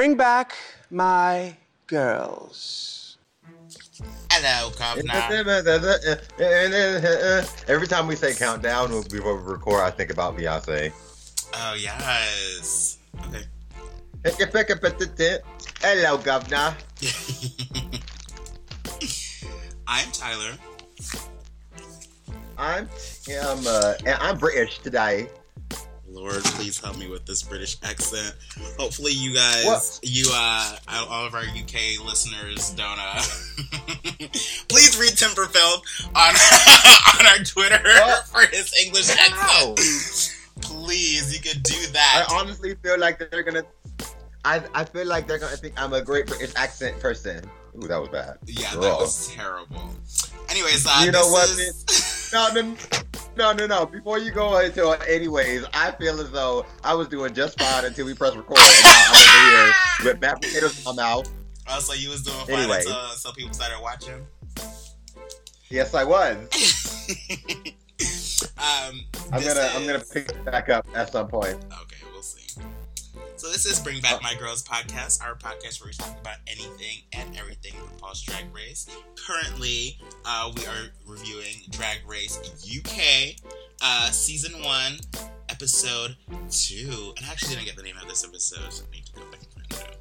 Bring back my girls. Hello, Governor. Every time we say countdown before we record, I think about Beyonce. Oh yes. Okay. Hello, governor. I'm Tyler. I'm um, uh, and I'm British today. Lord, please help me with this British accent. Hopefully, you guys, What? you, uh, all of our UK listeners don't, uh, please read Timberfield on on our Twitter What? for his English accent. Please, you could do that. I honestly feel like they're gonna. I I feel like they're gonna think I'm a great British accent person. Ooh, that was bad. yeah, that was terrible. Anyways, uh, You know what, is- No, no, no, no, no. Before you go into it, anyways, I feel as though I was doing just fine until we press record. And now I'm over here with mashed potatoes in my mouth. Oh, so you was doing fine Anyway. until some people started watching. Yes, I was. um, I'm gonna I'm gonna pick it back up at some point. Okay. So this is Bring Back My Girls podcast, our podcast where we talk about anything and everything RuPaul's Drag Race. Currently, uh, we are reviewing Drag Race UK, uh, season one, episode two. And I actually didn't get the name of this episode, so I need to go back and find out.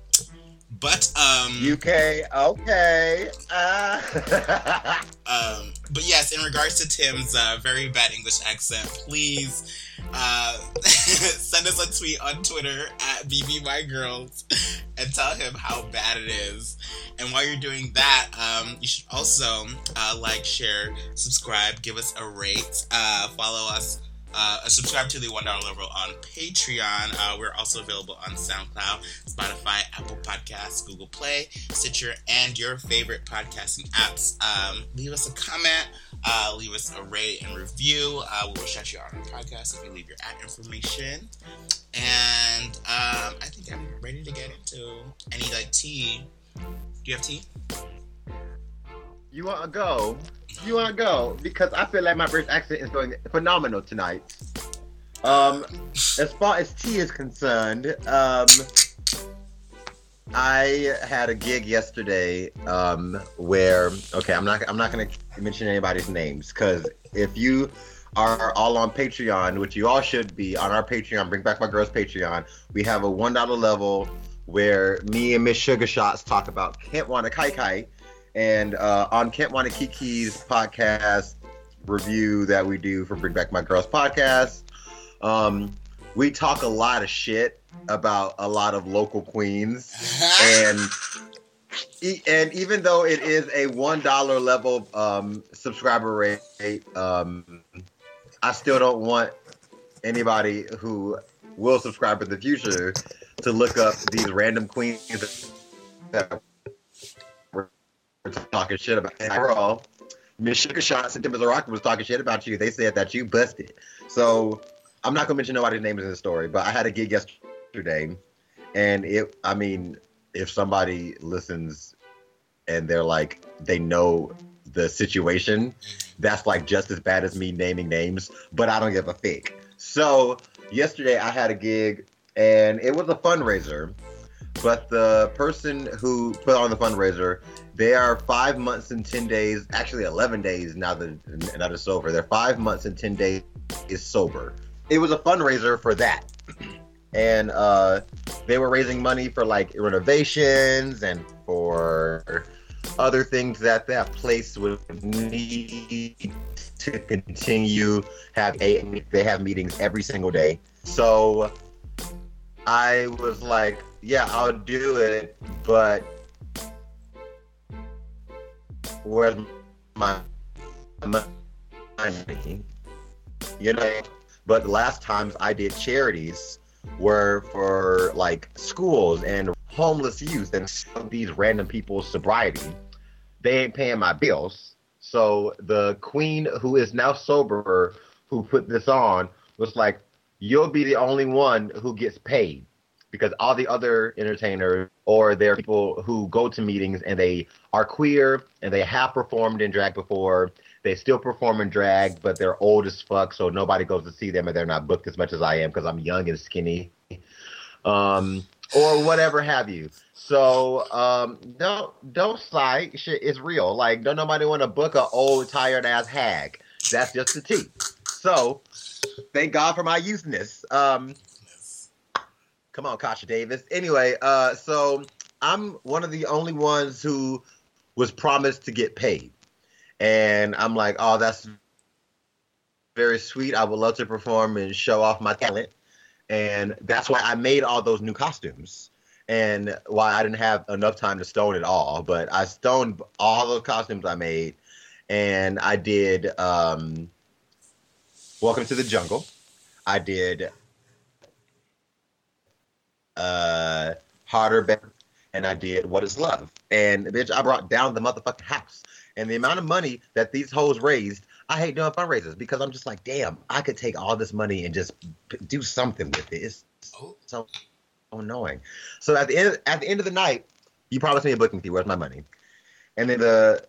But um, UK, okay. Uh, Um, but yes, in regards to Tim's uh, very bad English accent, please uh, send us a tweet on Twitter at BBMyGirls and tell him how bad it is. And while you're doing that, um, you should also uh, like, share, subscribe, give us a rate, uh, follow us. Uh, subscribe to the one dollar level on Patreon. Uh, we're also available on SoundCloud, Spotify, Apple Podcasts, Google Play, Stitcher, and your favorite podcasting apps. Um, leave us a comment, uh, leave us a rate and review. Uh, we will shout you out on the podcast if you leave your ad information. And um, I think I'm ready to get into any like tea. Do you have tea? You wanna go? You wanna go? Because I feel like my British accent is going phenomenal tonight. Um, as far as tea is concerned, um, I had a gig yesterday um, where okay, I'm not I'm not gonna mention anybody's names because if you are all on Patreon, which you all should be on our Patreon, Bring Back My Girls Patreon, we have a one dollar level where me and Miss Sugar Shots talk about Kent Wanna Kai Kai, and uh, on Kent Wanna podcast review that we do for Bring Back My Girls podcast. Um, we talk a lot of shit about a lot of local queens, and and even though it is a one dollar level um, subscriber rate, um, I still don't want anybody who will subscribe in the future to look up these random queens that talking shit about. Overall, Miss Sugar Shots and Timbers Rock was talking shit about you. They said that you busted. So I'm not gonna mention nobody's names in the story, but I had a gig yesterday, and it. I mean, if somebody listens and they're like they know the situation, that's like just as bad as me naming names. But I don't give a fig. So yesterday I had a gig, and it was a fundraiser. But the person who put on the fundraiser, they are five months and ten days, actually eleven days now that now they're sober. They're five months and ten days is sober. It was a fundraiser for that, and uh, they were raising money for like renovations and for other things that that place would need to continue have a they have meetings every single day. So I was like, yeah, I'll do it, but where's my money? You know, but the last times I did charities were for like schools and homeless youth and these random people's sobriety. They ain't paying my bills. So the queen who is now sober, who put this on, was like, you'll be the only one who gets paid because all the other entertainers or there are people who go to meetings and they are queer and they have performed in drag before. They still perform in drag, but they're old as fuck, so nobody goes to see them and they're not booked as much as I am because I'm young and skinny. Um, or whatever have you. So um, don't don't sigh. Shit is real. Like don't nobody want to book an old tired ass hag. That's just the tea. So thank God for my youthness. Um, come on, Kasha Davis. Anyway, uh, so I'm one of the only ones who was promised to get paid, and I'm like, oh, that's very sweet. I would love to perform and show off my talent, and that's why I made all those new costumes. And why I didn't have enough time to stone it all, but I stoned all those costumes I made, and I did um, Welcome to the Jungle. I did uh, Harder, Better, and I did What Is Love. And bitch, I brought down the motherfucking house. And the amount of money that these hoes raised, I hate doing fundraisers because I'm just like, damn, I could take all this money and just p- do something with it. It's Oh. so annoying. So at the end, at the end of the night, you promised me a booking fee. Where's my money? And then the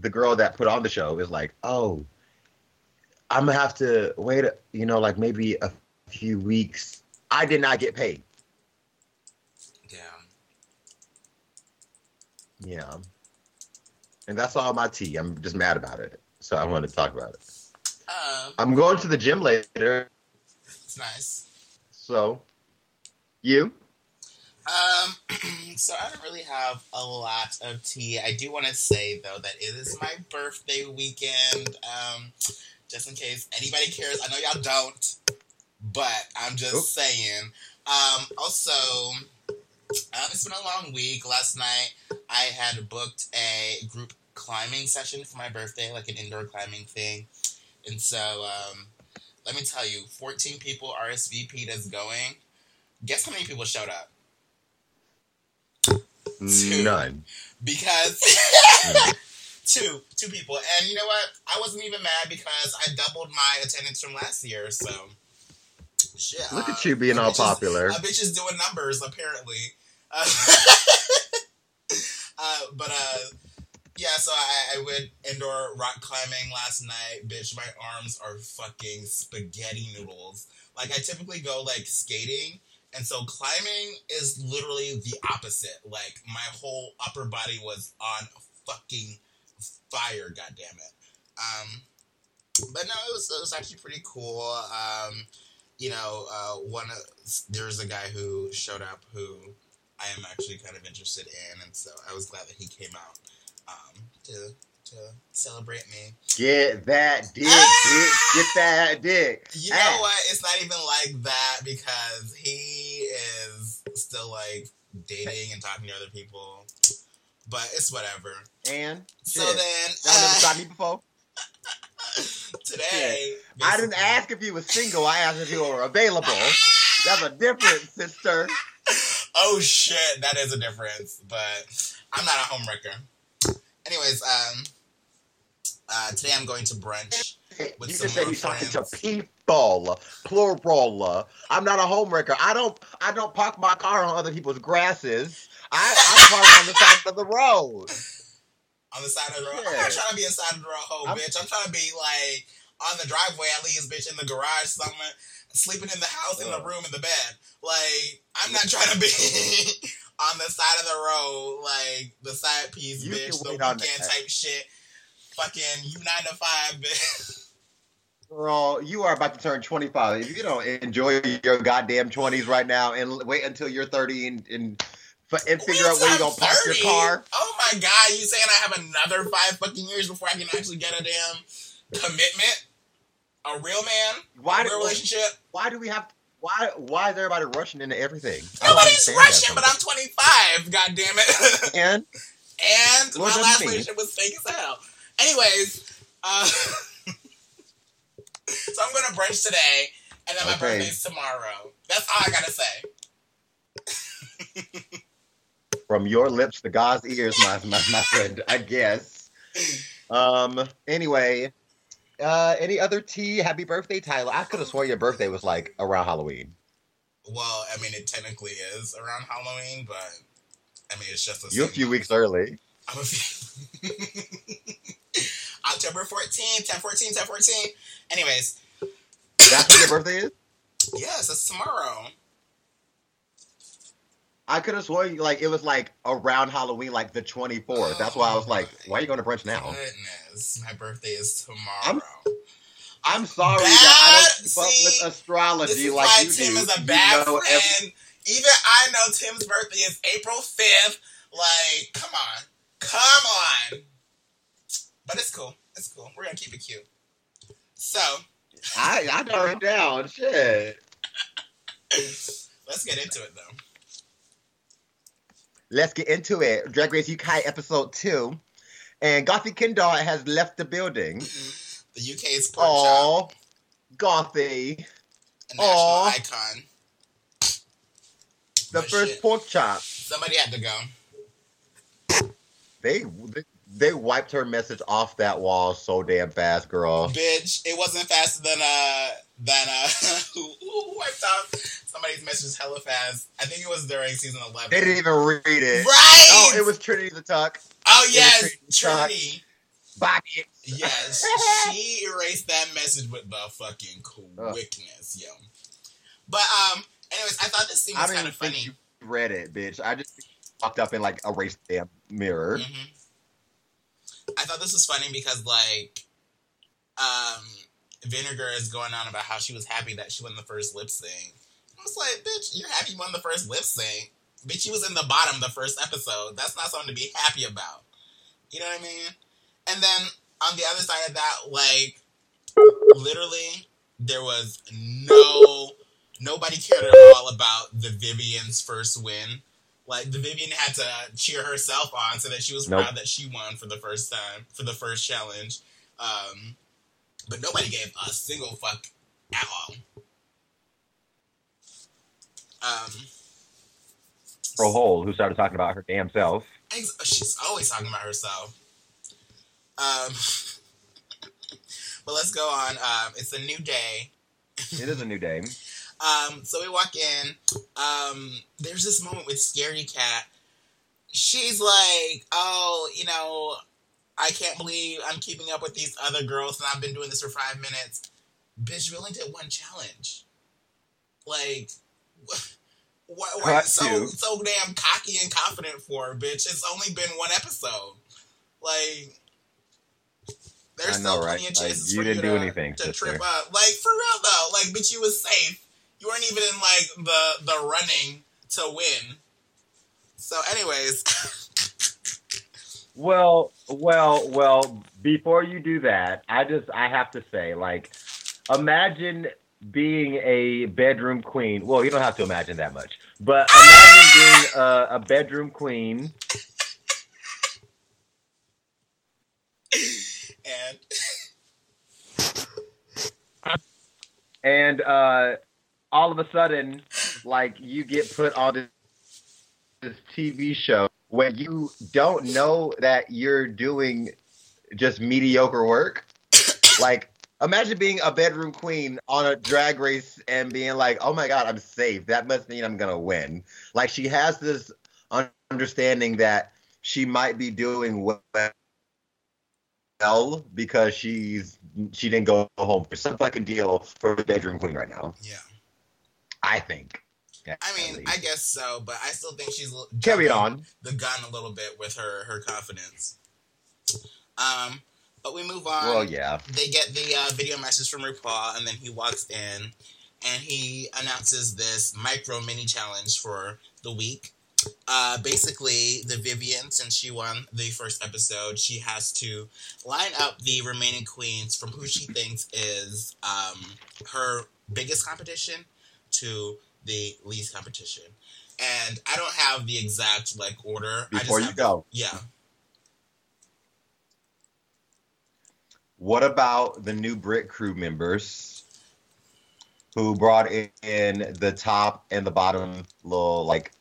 the girl that put on the show is like, oh, I'm gonna have to wait, you know, like maybe a few weeks. I did not get paid. Damn. Yeah. And that's all my tea. I'm just mad about it. So I want to talk about it. Um, I'm going to the gym later. it's nice. So, you? Um, so I don't really have a lot of tea. I do want to say though that it is my birthday weekend. Um, just in case anybody cares, I know y'all don't, but I'm just Oop. saying. Um, also, um, it's been a long week. Last night I had booked a group climbing session for my birthday, like an indoor climbing thing, and so um, let me tell you, 14 people RSVP'd as going. Guess how many people showed up? Two. None. because two two people and you know what i wasn't even mad because i doubled my attendance from last year so shit Look uh, at you being all bitch is- popular. a bitch is doing numbers apparently uh, uh, but uh yeah so I, I went indoor rock climbing last night bitch my arms are fucking spaghetti noodles like i typically go like skating and so climbing is literally the opposite. Like my whole upper body was on fucking fire. God damn it. Um, but no, it was it was actually pretty cool. Um, you know, uh, one there's a guy who showed up who I am actually kind of interested in, and so I was glad that he came out um, to to celebrate me. Get that dick, Ah! dick. Get that dick. You know Ah. what? It's not even like that because he is still like dating and talking to other people. But it's whatever. And So shit. then never uh, tried me before? today, I didn't ask if you were single. I asked if you were available. That's a difference, sister. Oh shit, that is a difference. But I'm not a homewrecker. Anyways, um, uh, today I'm going to brunch. With you some just said more you're talking to people, plural. I'm not a homewrecker. I don't. I don't park my car on other people's grasses. I, I park on the side of the road. on the side of the road. I'm not trying to be inside of the road, bitch. I'm trying to be like on the driveway at least, bitch, in the garage somewhere, sleeping in the house, in the room, in the bed. Like I'm not trying to be on the side of the road, like the side piece, You bitch, can the weekend type shit. Fucking you nine to five, bitch. Girl, you are about to turn 25. If you don't enjoy your goddamn 20s right now and wait until you're 30 and and, and figure out where you're gonna park your car. Oh my god, you saying I have another five fucking years before I can actually get a damn commitment? A real man? Why a real do, relationship? why do we have why why is everybody rushing into everything? Nobody's rushing, but I'm 25. God damn it! And and my last relationship was fake as hell. Anyways, uh, so I'm going to brunch today, and then my Okay. birthday's tomorrow. That's all I gotta say. from your lips to God's ears, my my, my friend, I guess. Um anyway, uh any other tea? Happy birthday, Tyler. I could have sworn your birthday was like around Halloween. Well, I mean, it technically is around Halloween, but I mean, it's just the You're a few month. weeks early. I'm a few. October 14th, 10 14, 10 14. Anyways, That's when your birthday is? yes, it's tomorrow. I could have sworn like it was like around Halloween, like the 24th. That's why I was like, oh why are you going to brunch now? Goodness, my birthday is tomorrow. I'm- I'm sorry Bad- that I don't keep up with astrology like you Tim do. is a You bad know friend. every- Even I know Tim's birthday is April fifth. Like, come on, come on. But it's cool. It's cool. We're gonna keep it cute. So I I it down. Shit. let's get into it though. Let's get into it. Drag Race UK episode two, and Gothy Kendoll has left the building. The UK's pork chop, Oh, Gothy, a national aw. icon. the But first shit, pork chop. somebody had to go. They they wiped her message off that wall so damn fast, girl. Bitch, it wasn't faster than uh than uh who, who wiped off somebody's message hella fast. I think it was during season eleven. They didn't even read it. Right. Oh, it was Trinity the Tuck. Oh yes, Trinity Tuck. Trinity. Yes, she erased that message with the fucking quickness, yo. But um, anyways, I thought this scene was kind of think funny. you read it, bitch. I just fucked up and like erased the damn mirror. Mhm. I thought this was funny because like, um, Vinegar is going on about how she was happy that she won the first lip sync. I was like, bitch, you're happy you won the first lip sync. Bitch, she was in the bottom the first episode. That's not something to be happy about. You know what I mean? And then on the other side of that, like, literally, there was no nobody cared at all about the Vivienne's first win. Like the Vivienne had to cheer herself on so that she was Nope. proud that she won for the first time for the first challenge. Um, but nobody gave a single fuck at all. Um, Hole, who started talking about her damn self. ex- she's always talking about herself. Um, but let's go on. Um, it's a new day. It is a new day. Um, so we walk in. Um, there's this moment with Scary Cat. She's like, "Oh, you know, I can't believe I'm keeping up with these other girls, and I've been doing this for five minutes." Bitch, we only did one challenge. Like, what? What? So to- so damn cocky and confident for, bitch? It's only been one episode. Like. There's I know, still right? plenty of Like, chances you for didn't you do to, anything, to sister. trip up. Like for real though, like bitch, you was safe. You weren't even in like the the running to win. So, anyways, Well, well, well. Before you do that, I just I have to say, like, imagine being a bedroom queen. Well, you don't have to imagine that much, but imagine being a, a bedroom queen and and uh, all of a sudden, like you get put on this, this TV show where you don't know that you're doing just mediocre work. like, imagine being a bedroom queen on a drag race and being like, "Oh my god, I'm safe. That must mean I'm gonna win." Like, she has this understanding that she might be doing well because she's she didn't go home for some fucking deal for the bedroom queen right now. yeah, I think. I mean, I guess so, but I still think she's carry on. the gun a little bit with her her confidence. Um, but we move on. Well, yeah. they get the uh, video message from RuPaul, and then he walks in and he announces this micro mini challenge for the week. Uh, basically, the Vivienne, since she won the first episode, she has to line up the remaining queens from who she thinks is um, her biggest competition to the least competition. And I don't have the exact like order. I just Before you go, yeah. what about the new Brit crew members who brought in the top and the bottom little like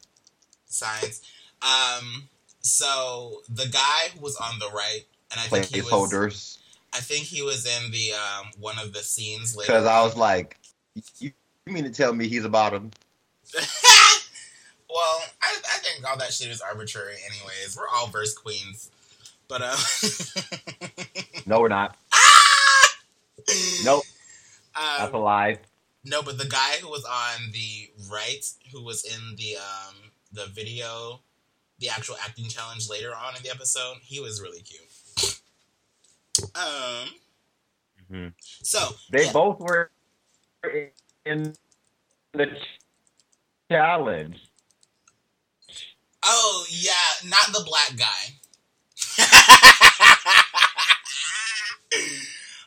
signs. Um, so the guy who was on the right, and I think he was, placeholders? I think he was in the um one of the scenes later. Because I was like, you, you mean to tell me he's a bottom? well, I, I think all that shit is arbitrary, anyways. We're all verse queens, but uh, No, we're not. Nope, that's a um, lie. no, but the guy who was on the right, who was in the um the video, the actual acting challenge later on in the episode, he was really cute. Um. Mhm. So They yeah. both were in the challenge. Oh yeah, not the black guy.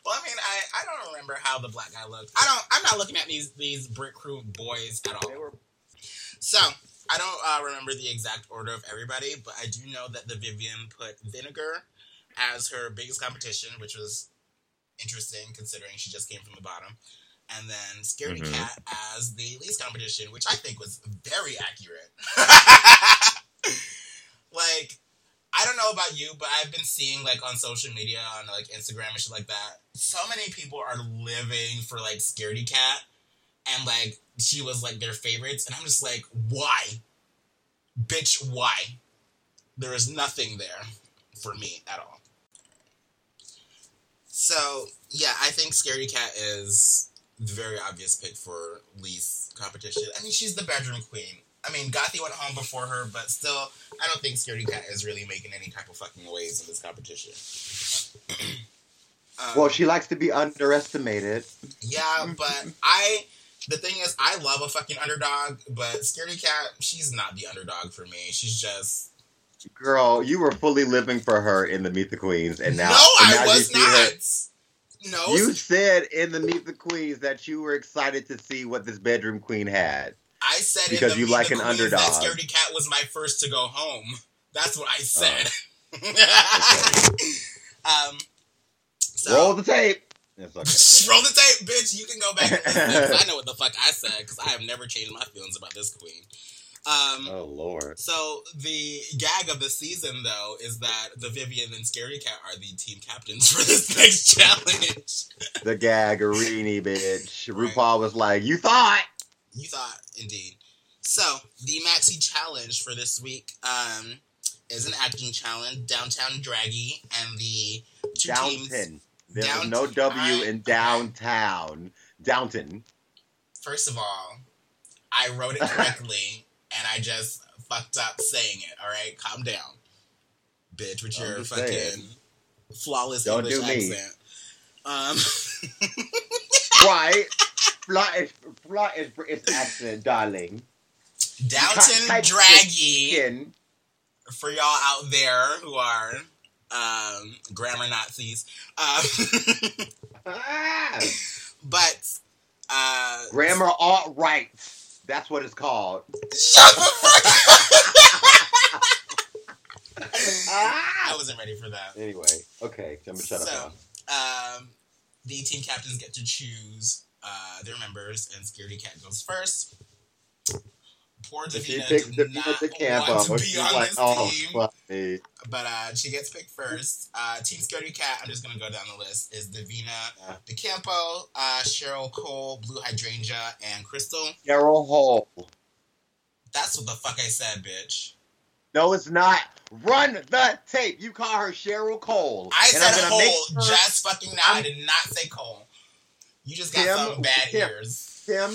well, I mean, I, I don't remember how the black guy looked. I don't. I'm not looking at these these Brit crew boys at all. Were So I don't uh, remember the exact order of everybody, but I do know that the Vivienne put Vinegar as her biggest competition, which was interesting considering she just came from the bottom. And then Scaredy Mhm. Cat as the least competition, which I think was very accurate. like, I don't know about you, but I've been seeing like on social media, on like Instagram and shit like that, so many people are living for like Scaredy Kat and like she was like their favorites, and I'm just like, why, bitch, why? There is nothing there for me at all. So yeah, I think Scaredy Kat is very obvious pick for least competition. I mean, she's the bedroom queen. I mean, Gothy went home before her, but still, I don't think Scaredy Kat is really making any type of fucking waves in this competition. um, well, she likes to be underestimated. yeah, but I. The thing is, I love a fucking underdog, but Scaredy Kat, she's not the underdog for me. She's just Girl, you were fully living for her in the Meet the Queens, and now no, and now I you was see her- not. No, You said in the Meet the Queens that you were excited to see what this bedroom queen had. I said because you like an Queens underdog. That Scaredy Kat was my first to go home. That's what I said. um, so Roll the tape. Okay. roll the tape, bitch. You can go back and listen. 'cause I know what the fuck I said because I have never changed my feelings about this queen. Um, oh Lord. So the gag of the season, though, is that the Vivienne and Scary Cat are the team captains for this next challenge. The gaggerini bitch. Right. RuPaul was like, You thought You thought, indeed. So the maxi challenge for this week um, is an acting challenge, downtown draggy, and the two teams. Downton. There Downton. no W in downtown. Downton. First of all, I wrote it correctly, and I just fucked up saying it. All right, calm down, bitch, with your fucking saying. flawless Don't English accent. Um, Right. Fly is British accent, darling. Downton draggy for y'all out there who are um, grammar Nazis. Um, Ah, but uh, grammar alt right. That's what it's called. shut the fuck up. Ah. I wasn't ready for that. Anyway, okay, I'm gonna shut So, up now. um, the team captains get to choose uh, their members, and Scaredy Kat goes first. Poor She Divina picked did Divina not De Campo. want to be She's on like, oh, team, fuck me. but uh, she gets picked first. Uh, team Scaredy Kat, I'm just gonna go down the list, is Divina Yeah. DeCampo, uh, Cheryl Cole, Blu Hydrangea, and Crystal. Cheryl Hole. That's what the fuck I said, bitch. No, it's not. Run the tape. You call her Cheryl Cole. I And said I'm gonna make Cole just fucking now. I I'm- did not say Cole. You just got Tim, some bad Tim. ears. Tim,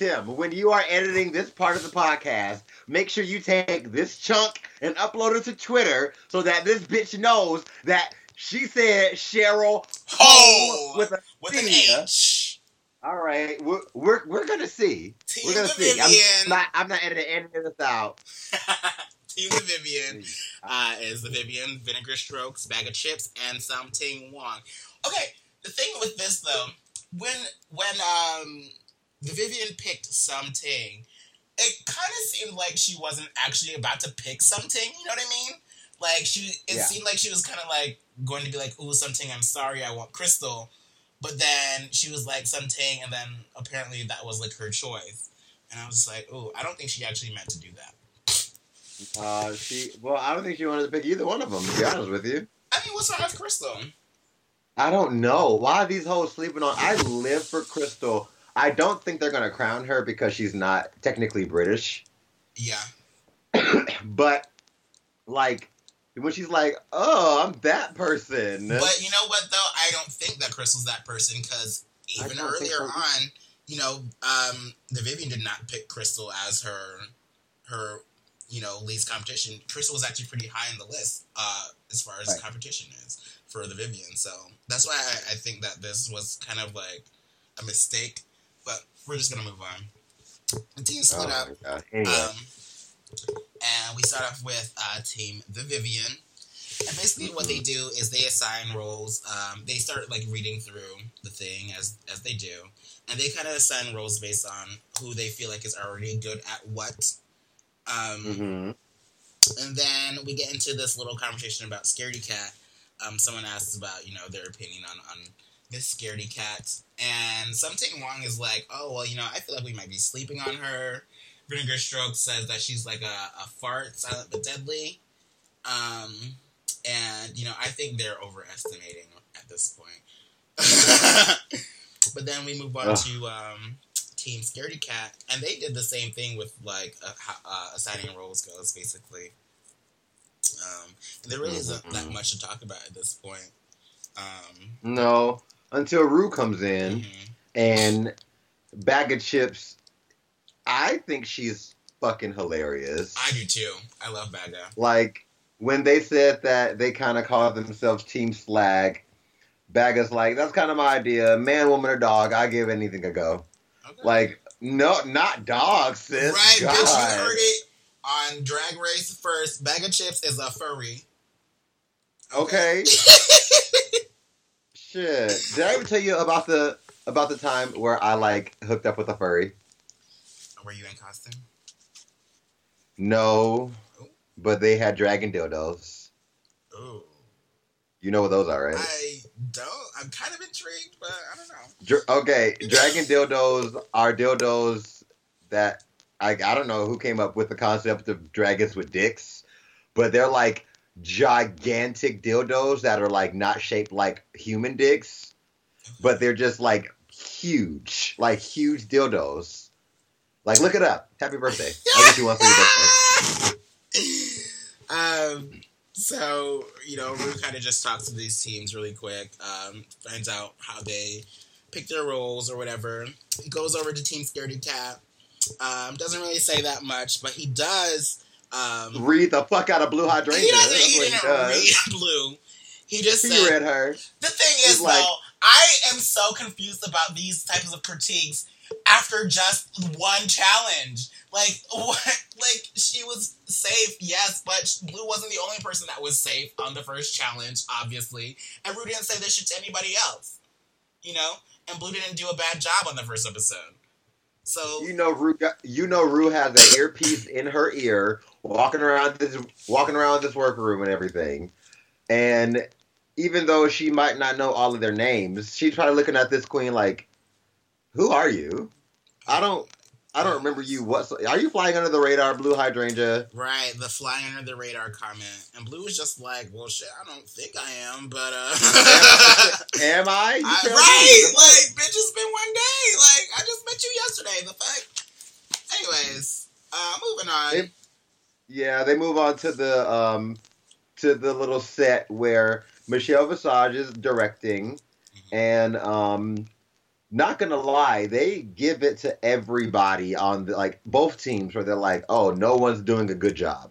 Tim, when you are editing this part of the podcast, make sure you take this chunk and upload it to Twitter so that this bitch knows that she said Cheryl Ho! With a With an. H. All right, we're we're, we're gonna see. Team We're gonna see. I'm Vivienne. not I'm not editing any of this out. Team the Vivienne uh, is the Vivienne Vinegar Strokes, Baga Chipz, and Sum Ting Wong. Okay, the thing with this though, when when um Vivienne picked something, it kind of seemed like she wasn't actually about to pick something. You know what I mean? Like she, it Yeah. seemed like she was kind of like going to be like, "Ooh, something. I'm sorry, I want Crystal," but then she was like something, and then apparently that was like her choice. And I was just like, "Ooh, I don't think she actually meant to do that." Uh, she well, I don't think she wanted to pick either one of them. To be honest with you, I mean, what's wrong with Crystal? I don't know why are these hoes sleeping on. I live for Crystal. I don't think they're gonna crown her because she's not technically British. Yeah, but like when she's like, "Oh, I'm that person," but you know what though? I don't think that Crystal's that person because even earlier so on, you know, um, the Vivienne did not pick Crystal as her her you know, least competition. Crystal was actually pretty high in the list uh, as far as Right. competition is for the Vivienne. So that's why I, I think that this was kind of like a mistake. We're just gonna move on. The team Oh split up. God. Anyway, Um, and we start off with uh, Team The Vivienne. And basically, what they do is they assign roles. Um, they start like reading through the thing as as they do, and they kind of assign roles based on who they feel like is already good at what. Um, mhm. And then we get into this little conversation about Scaredy Kat. Um, someone asks about you know their opinion on on Miss Scaredy Kat, and Sum Ting Wong is like, oh well, you know, I feel like we might be sleeping on her. Vinegar Stroke says that she's like a, a fart, silent but deadly. Um, and you know, I think they're overestimating at this point. but then we move on Ugh. to um, Team Scaredy Kat, and they did the same thing with like uh, uh, assigning roles goes, basically. Um, there really isn't that much to talk about at this point. Um, No, until Ru comes in mhm. and Baga Chipz. I think she's fucking hilarious. I do too. I love Baga. like when they said that they kind of call themselves Team Slag. Baga's like, that's kind of my idea. Man, woman, or dog, I give anything a go. Okay. Like, no, not dog, sis. right, God. bitch, you heard it on Drag Race first. Baga Chipz is a furry. Okay. Shit. Did I ever tell you about the about the time where I like hooked up with a furry? Were you in costume? No, oh. but they had dragon dildos. Ooh. You know what those are, right? I don't. I'm kind of intrigued, but I don't know. Dr- okay, dragon dildos are dildos that I I don't know who came up with the concept of dragons with dicks, but they're like gigantic dildos that are like not shaped like human dicks, but they're just like huge, like huge dildos. Like look it up. Happy birthday! I'll get you one for your birthday. um. So you know, Ru kind of just talks to these teams really quick. Um, finds out how they pick their roles or whatever. He goes over to Team Scaredy Kat. Um, doesn't really say that much, but he does. Um, Read the fuck out of Blu Hydrangea. he doesn't. He didn't does. read Blu. He just He said, read her. The thing He's is, like- though, I am so confused about these types of critiques after just one challenge. Like, what? Like, she was safe, yes, but Blu wasn't the only person that was safe on the first challenge, obviously. And Ru didn't say this shit to anybody else. You know? And Blu didn't do a bad job on the first episode. So, You know, Ru. Got, you know, Ru has an earpiece in her ear, walking around this, walking around this workroom and everything. And even though she might not know all of their names, she's probably looking at this queen like, "Who are you? I don't, I don't remember you. What? Are you flying under the radar, Blu Hydrangea? right, the flying under the radar comment. And Blu was just like, well, shit, I don't think I am, but, uh. Am I? I, tell me. right, like bitch, it's been one day. Like I just met you yesterday. The fuck. Anyways, uh, moving on. It- Yeah, they move on to the um to the little set where Michelle Visage is directing, and um, not gonna lie, they give it to everybody on the, like both teams where they're like, oh, no one's doing a good job.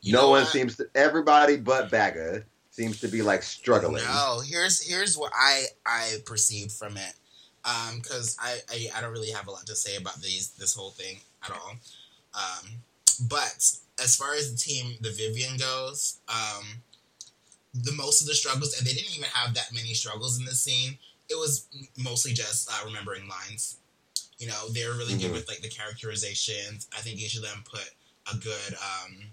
You no one what? seems to. Everybody but Baga seems to be like struggling. No, here's here's what I I perceived from it. Um, because I, I I don't really have a lot to say about these this whole thing at all. Um, but as far as the team, the Vivienne goes, um, the most of the struggles, and they didn't even have that many struggles in this scene. It was mostly just uh, remembering lines. You know, they were really good Mhm. with like the characterizations. I think each of them put a good um,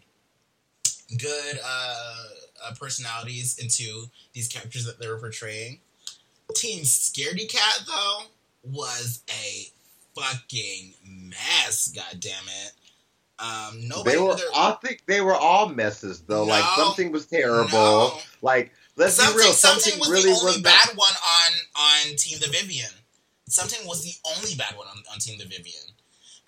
good uh, uh, personalities into these characters that they were portraying. Team Scaredy Kat though was a fucking mess. God damn it! Um, nobody. they were. knew their- I think they were all messes though. like something was terrible. No. Like let's something, be real. something Something, was really the only was bad not- one on on Team the Vivienne. Something was the only bad one on, on Team the Vivienne,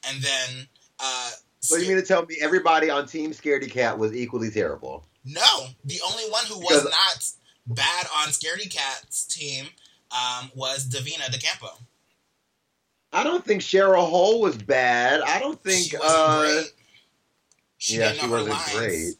and then uh, So you mean to tell me everybody on Team Scaredy Kat was equally terrible? No, the only one who was Because- not bad on Scaredy Kat's team um, was Divina De Campo. I don't think Cheryl Hole was bad. I don't think. she wasn't uh great. She yeah, she wasn't lines. great.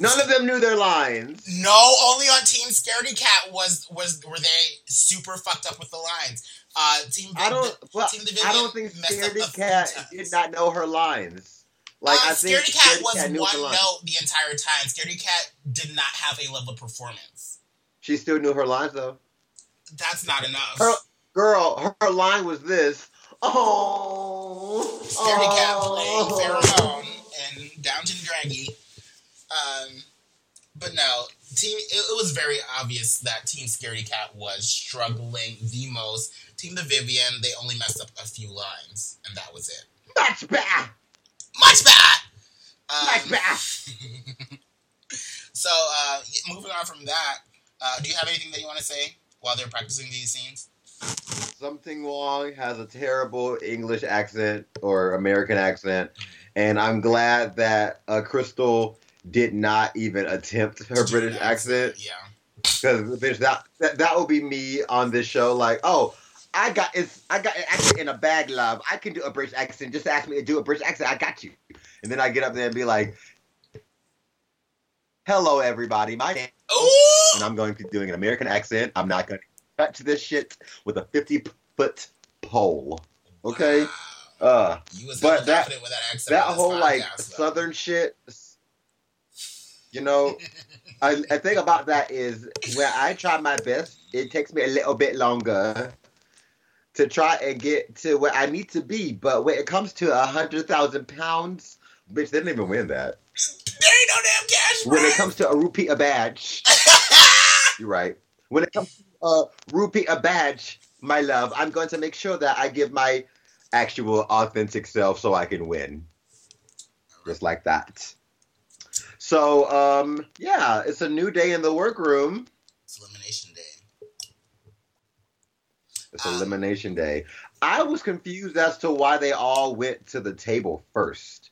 None of them knew their lines. No, only on Team Scaredy Kat was was were they super fucked up with the lines. Uh, Team I don't. Well, Team I don't think Scaredy Kat did not know her lines. Like uh, I think Scaredy Kat Scaredy was Cat knew one note the entire time. Scaredy Kat did not have a level performance. She still knew her lines though. That's not enough. Her girl, her, her line was this. Oh, Scaredy Kat oh. playing Pheromone and Downton Draggy. Um, but no, team. It, it was very obvious that Team Scaredy Kat was struggling the most. Team the Vivienne, they only messed up a few lines, and that was it. Much better. Much better. Um, Much better. so, uh, moving on from that, uh, do you have anything that you want to say while they're practicing these scenes? Sum Ting Wong has a terrible English accent or American accent, and I'm glad that uh, Crystal did not even attempt her Do British accent Yeah. because bitch, that, that that will be me on this show. Like, oh, I got it's I got an accent in a bag, love. I can do a British accent. Just ask me to do a British accent. I got you. And then I get up there and be like, "Hello, everybody. My name." And I'm going to be doing an American accent. I'm not going to touch this shit with a 50 foot pole. Okay? Uh, You was but that- with that accent. that whole like though. southern shit, you know, I, I think about that is when I try my best, it takes me a little bit longer to try and get to where I need to be. But when it comes to a hundred thousand pounds, bitch, they didn't even win that. There ain't no damn cash When it comes to a RuPeter badge, You're right. When it comes to a RuPeter badge, my love, I'm going to make sure that I give my actual authentic self so I can win. Just like that. So, um, yeah, it's a new day in the workroom. It's elimination day. It's Ah. elimination day. I was confused as to why they all went to the table first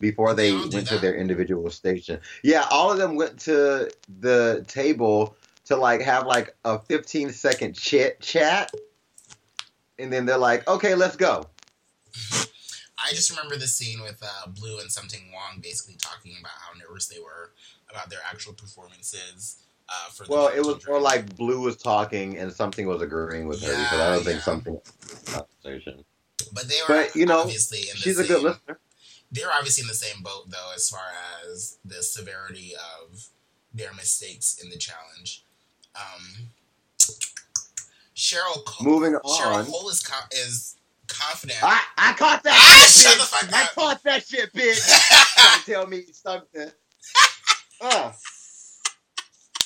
before They they went to their individual station. Yeah, all of them went to the table to like have like a 15 second chit chat. And then they're like, okay, let's go. I just remember the scene with uh, Blu and Sum Ting Wong basically talking about how nervous they were about their actual performances. Uh, for the Well, it was more like Blu was talking and something was agreeing with her because I don't think something conversation. but they were but, you know, obviously in the She's a good listener. They're obviously in the same boat though, as far as the severity of their mistakes in the challenge. Um, Cheryl Cole, Moving Cheryl on. Cole is co- is confident. I, I caught that Ah, shit, shut the bitch. fuck I up. caught that shit, bitch. trying to tell me something. Uh,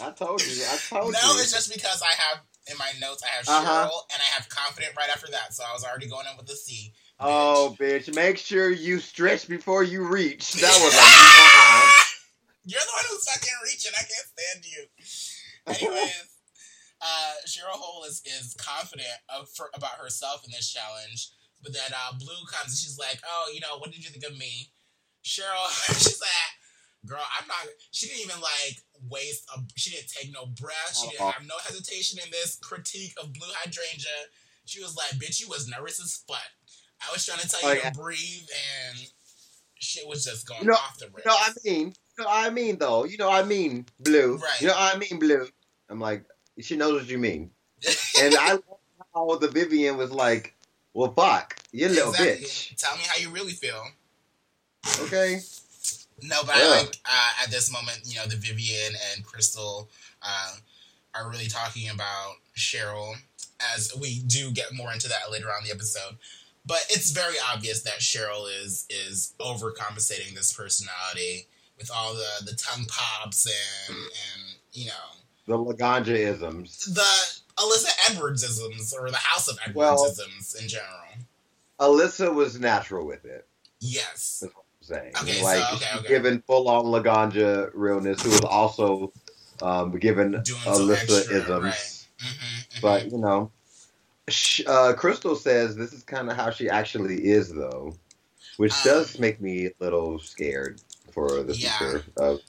I told you. I told no, you. it's just because I have in my notes I have Uh-huh. Cheryl and I have confident right after that, so I was already going in with the C. oh, bitch! Make sure you stretch before you reach. That was a. You're the one who's fucking reaching. I can't stand you. Anyways, uh, Cheryl Hole is, is confident of, for, about herself in this challenge, but then uh, Blu comes and she's like, "Oh, you know, what did you think of me?" Cheryl, she's like, "Girl, I'm not." She didn't even like waste. A, she didn't take no breath. She didn't Uh-uh. have no hesitation in this critique of Blu Hydrangea. She was like, "Bitch, you was nervous as fuck." I was trying to tell you Oh, yeah. to breathe, and shit was just going You know- off the rails. You know I mean? You know I mean, though. You know I mean, Blu. Right. You know I mean, Blu. I'm like, she knows what you mean. And I love how the Vivienne was like, well, fuck, you little Exactly. bitch. Tell me how you really feel. Okay? No, but Yeah. I like uh, at this moment, you know, the Vivienne and Crystal uh, are really talking about Cheryl as we do get more into that later on in the episode. But it's very obvious that Cheryl is is overcompensating this personality with all the the tongue pops and and you know The Laganja isms. the Alyssa Edwards isms or the House of Edwards Well- isms in general. Alyssa was natural with it. Yes. saying. Okay, so- like okay, okay. given full on Laganja realness, who was also um, given Alyssa isms. right. hmm But you know, uh, Crystal says this is kind of how she actually is, though, which Um, does make me a little scared for the Yeah. future of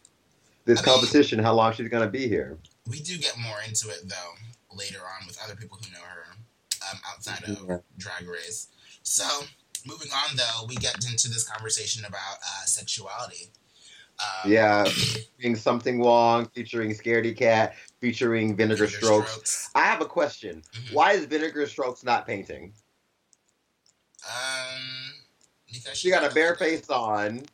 this I mean- competition. how long she's gonna be here? We do get more into it though later on with other people who know her um, outside of Drag Race. So moving on, though, we get into this conversation about uh, sexuality. Um, Yeah, featuring something wrong, featuring Scaredy Kat, featuring Vinegar Vinegar Strokes. I have a question. Mhm. Why is Vinegar Strokes not painting? Um, because She got a bare face on.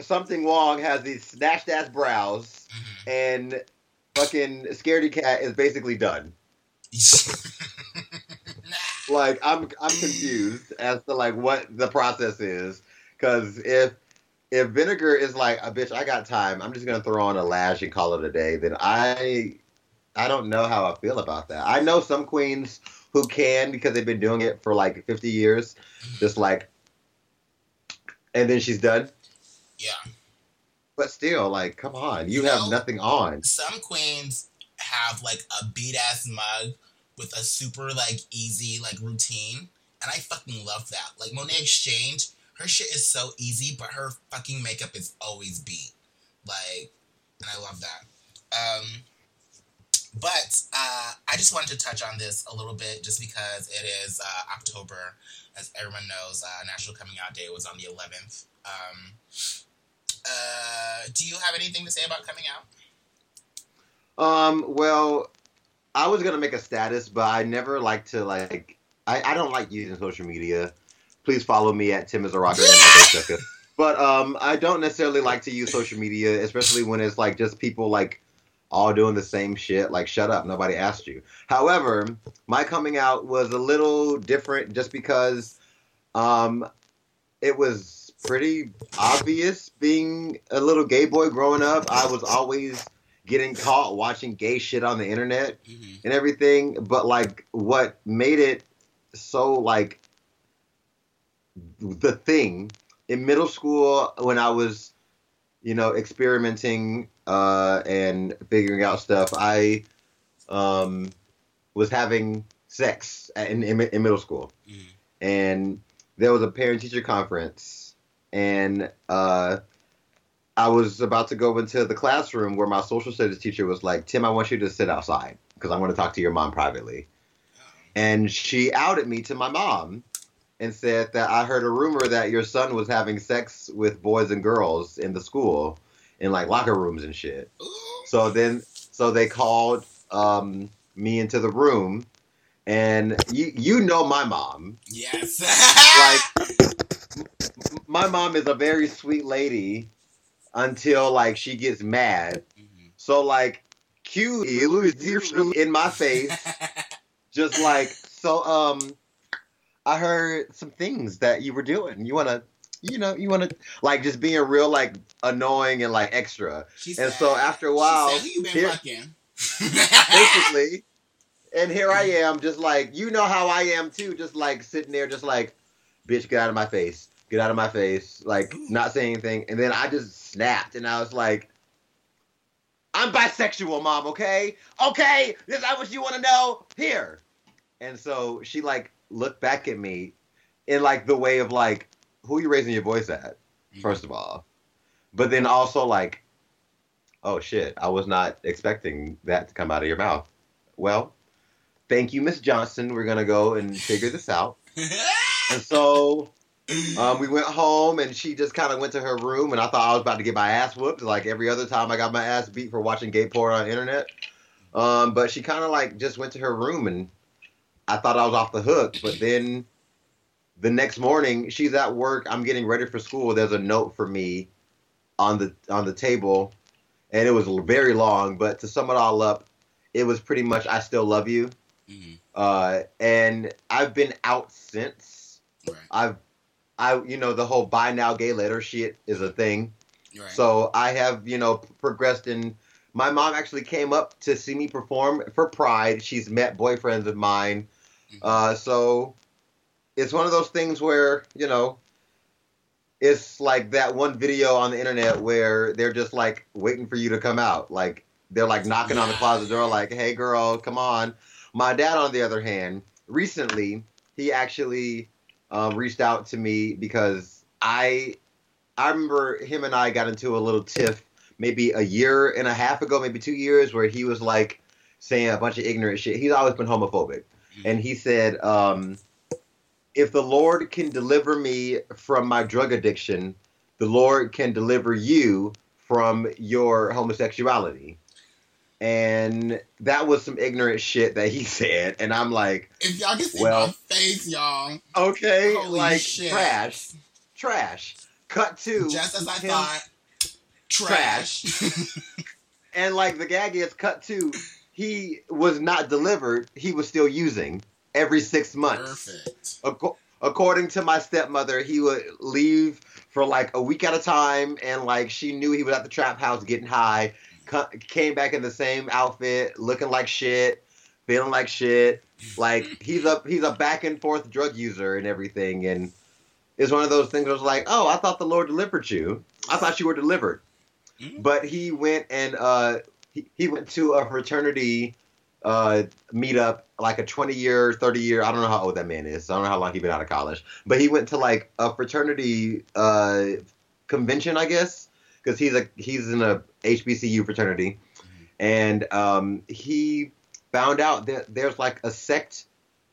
Sum Ting Wong has these snatched ass brows, Mhm. and fucking Scaredy Kat is basically done. Like I'm I'm confused as to like what the process is. Cause if if vinegar is like a bitch, I got time. I'm just gonna throw on a lash and call it a day. Then I I don't know how I feel about that. I know some queens who can because they've been doing it for like 50 years, just like, and then she's done. yeah. But still, like, come on, you You have know- nothing on. Some queens have like a beat ass mug with a super like easy like routine, and I fucking love that. Like Monét X Change, her shit is so easy, but her fucking makeup is always beat. Like, and I love that. Um, but uh, I just wanted to touch on this a little bit, just because it is uh, October, as everyone knows. Uh, National Coming Out Day was on the 11th. Um, uh, do you have anything to say about coming out? Um, well, I was gonna make a status, but I never like to like. I, I don't like using social media. Please follow me at Tim is a rocker Uncle But um, I don't necessarily like to use social media, especially when it's like just people like all doing the same shit. Like, shut up, nobody asked you. However, my coming out was a little different just because um, it was pretty obvious being a little gay boy growing up. I was always getting caught watching gay shit on the internet Mm-hmm. and everything but like what made it so like the thing in middle school when i was you know experimenting uh and figuring out stuff i um was having sex at- in, in, in middle school Mhm. and there was a parent teacher conference and uh I was about to go into the classroom where my social studies teacher was like, Tim, I want you to sit outside because I want to talk to your mom privately. And she outed me to my mom and said that I heard a rumor that your son was having sex with boys and girls in the school in like locker rooms and shit. So then, so they called um, me into the room, and you you know my mom. yes. Like, my mom is a very sweet lady until like she gets mad. Mhm. So like, cue in my face, just like so. Um, I heard some things that you were doing. You wanna, you know, you wanna like just being real like annoying and like extra. She And so after a while, she said, you been here- fucking? basically. And here I am, just like you know how I am too, just like sitting there, just like, bitch, get out of my face, get out of my face, like not saying anything. And then I just snapped, and I was like, I'm bisexual, mom. Okay, okay, is that what you want to know? Here. And so she like looked back at me in like the way of like, who are you raising your voice at? Mm-hmm. First of all, but then also like, oh shit, I was not expecting that to come out of your mouth. Well, thank you, Miss Johnson. We're gonna go and figure this out. And so um, we went home, and she just kind of went to her room, and I thought I was about to get my ass whooped, like every other time I got my ass beat for watching gay porn on the internet. Um, but she kind of like just went to her room, and I thought I was off the hook. But then the next morning, she's at work. I'm getting ready for school. There's a note for me on the on the table, and it was very long. But to sum it all up, it was pretty much "I still love you." Mhm. Uh, and I've been out since. Right. I've, I, you know, the whole buy now gay letter shit is a thing. Right. So I have, you know, progressed in. My mom actually came up to see me perform for Pride. She's met boyfriends of mine. Mhm. Uh, so it's one of those things where, you know, it's like that one video on the internet where they're just like waiting for you to come out. Like they're like knocking on the closet door, like, "Hey, girl, come on." My dad, on the other hand, recently he actually um, reached out to me because I I remember him and I got into a little tiff maybe a year and a half ago, maybe two years, where he was like saying a bunch of ignorant shit. He's always been homophobic, Mhm. and he said, um, if the Lord can deliver me from my drug addiction, the Lord can deliver you from your homosexuality. And that was some ignorant shit that he said. And I'm like, If y'all can see Well- my face, y'all. okay, Holy like shit. trash, trash. Cut to Just as I him- thought. Trash. And like the gag is cut to, he was not delivered. He was still using every six months. Perfect. Ac- according to my stepmother, he would leave for like a week at a time, and like she knew he was at the trap house getting high. Came back in the same outfit, looking like shit, feeling like shit. Like he's a he's a back and forth drug user and everything, and it's one of those things. Where it's like, oh, I thought the Lord delivered you. I thought you were delivered, Mhm. but he went and uh, he, he went to a fraternity uh, meetup, like a 20 year, 30 year, I don't know how old that man is. I don't know how long he been out of college. But he went to like a fraternity uh, convention, I guess, because he's a he's in a HBCU fraternity, and um, he found out that there's like a sect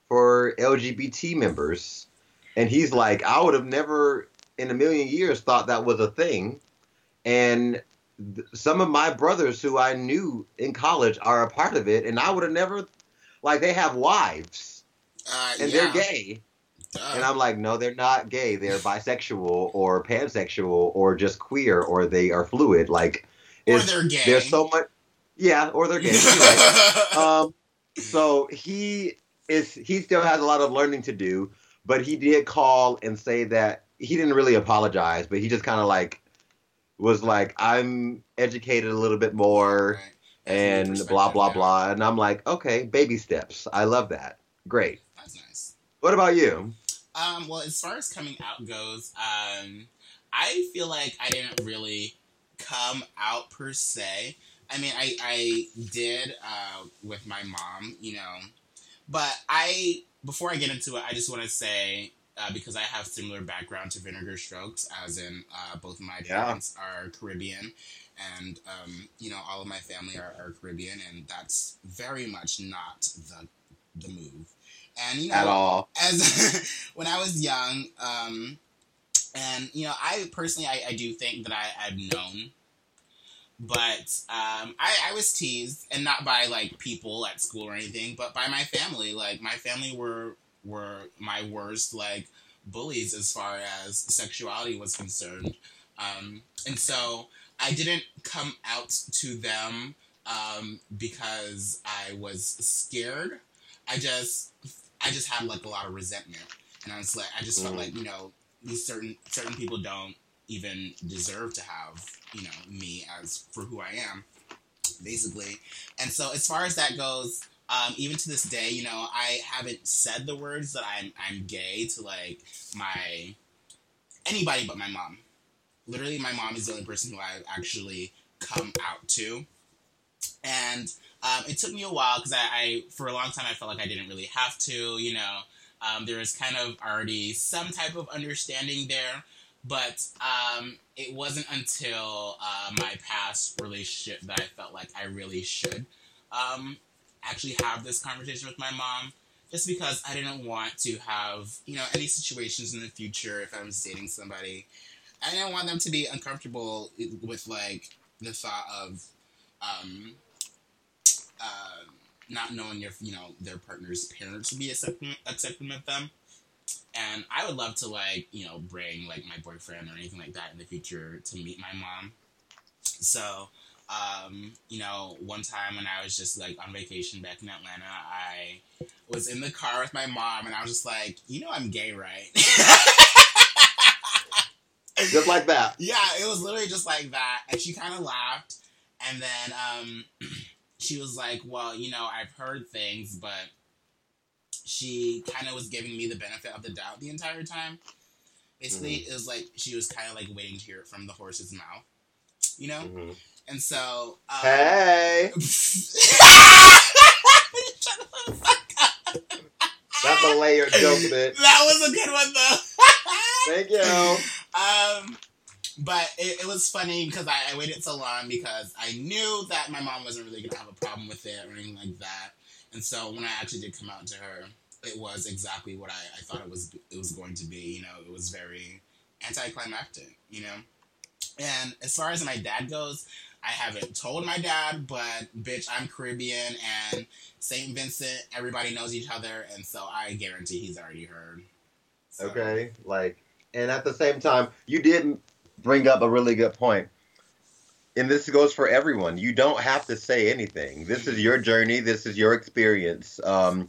for LGBT members, and he's like, I would have never in a million years thought that was a thing, and th- some of my brothers who I knew in college are a part of it, and I would have never, like, they have wives Uh, and yeah. they're gay. And I'm like, no, they're not gay. They're bisexual or pansexual or just queer or they are fluid. Like, or they're gay. there's so much, yeah, or they're gay. You're um, so he is he still has a lot of learning to do, but he did call and say that he didn't really apologize, but he just kind of like was like, I'm educated a little bit more Right. and blah blah yeah. blah, and I'm like, okay, baby steps. I love that. Great. That's nice. What about you? Um, well, as far as coming out goes, um, I feel like I didn't really come out per se. I mean, I, I did uh, with my mom, you know, but I before I get into it, I just want to say uh, because I have similar background to Vinegar Strokes, as in uh, both of my Yeah. parents are Caribbean, and um, you know all of my family are, are Caribbean, and that's very much not the the move. And you know, At all? as when I was young, um, and you know, I personally, I, I do think that I, I've known, but um, I, I was teased, and not by like people at school or anything, but by my family. Like my family were were my worst like bullies as far as sexuality was concerned, um, and so I didn't come out to them um, because I was scared. I just I just had like a lot of resentment, and I was like, I just felt Mhm. like you know these certain certain people don't even deserve to have you know me as for who I am, basically. And so as far as that goes, um, even to this day, you know, I haven't said the words that I'm I'm gay to like my anybody but my mom. Literally, my mom is the only person who I've actually come out to, and um, it took me a while because I, I, for a long time, I felt like I didn't really have to. You know, um, there was kind of already some type of understanding there, but um, it wasn't until uh, my past relationship that I felt like I really should um, actually have this conversation with my mom. Just because I didn't want to have, you know, any situations in the future if I was dating somebody. I didn't want them to be uncomfortable with like the thought of um, uh, not knowing if you know their partner's parents would be accepting accepting of them. And I would love to like you know bring like my boyfriend or anything like that in the future to meet my mom. So um, you know, one time when I was just like on vacation back in Atlanta, I was in the car with my mom, and I was just like, you know, I'm gay, right? Just like that. Yeah, it was literally just like that. And she kind of laughed. And then um, she was like, Well, you know, I've heard things, but she kind of was giving me the benefit of the doubt the entire time. Basically, it was like she was kind of like waiting to hear it from the horse's mouth, you know? Mhm. And so. Um, Hey, that's a layered joke, bitch. That was a good one, though. Thank you. Um, but it, it was funny because I, I waited so long because I knew that my mom wasn't really gonna have a problem with it or anything like that. And so when I actually did come out to her, it was exactly what I, I thought it was it was going to be. You know, it was very anticlimactic. You know, and as far as my dad goes, I haven't told my dad, but bitch, I'm Caribbean and St. Vincent. Everybody knows each other, and so I guarantee he's already heard. So, Okay, like, and at the same time, you did bring up a really good point. And this goes for everyone. You don't have to say anything. This is your journey. This is your experience. Um,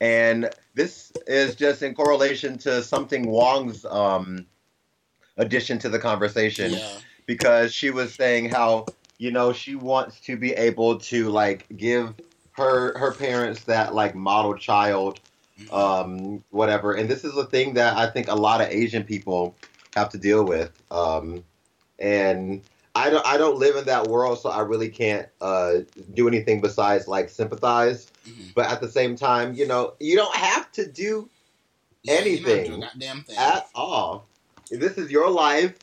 and this is just in correlation to Sum Ting Wong's um, addition to the conversation Yeah. because she was saying how you know she wants to be able to like give her her parents that like model child Mhm. um, whatever. And this is a thing that I think a lot of Asian people have to deal with. Um, and I don't, I don't live in that world, so I really can't uh, do anything besides like sympathize. Mhm. But at the same time, you know, you don't have to do Yeah, Anything. do goddamn thing. at all. This is your life.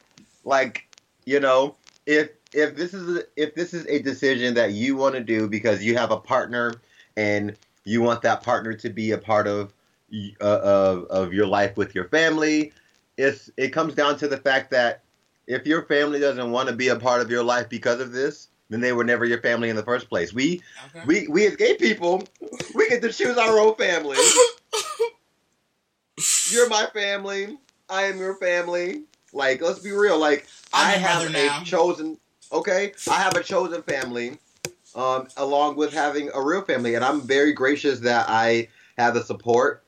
Like, you know, if if this is a, if this is a decision that you want to do because you have a partner and you want that partner to be a part of uh, of of your life with your family, it's it comes down to the fact that if your family doesn't want to be a part of your life because of this, then they were never your family in the first place. We okay. we we as gay people, we get to choose our own family. You're my family. I am your family. Like, let's be real. Like, I'm I have a now. chosen. Okay, I have a chosen family, um, along with having a real family, and I'm very gracious that I have the support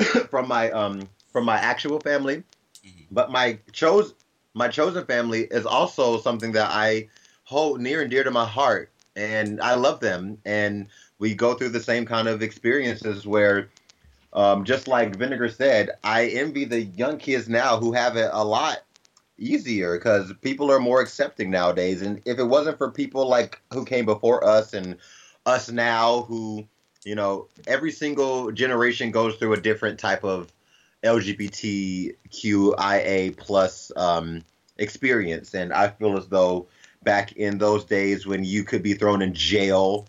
from my um from my actual family. Mhm. But my chose my chosen family is also something that I hold near and dear to my heart, and I love them, and we go through the same kind of experiences where um, just like Vinegar said, I envy the young kids now who have it a lot easier because people are more accepting nowadays. And if it wasn't for people like who came before us and us now, who you know, every single generation goes through a different type of LGBTQIA plus um, experience, and I feel as though back in those days when you could be thrown in jail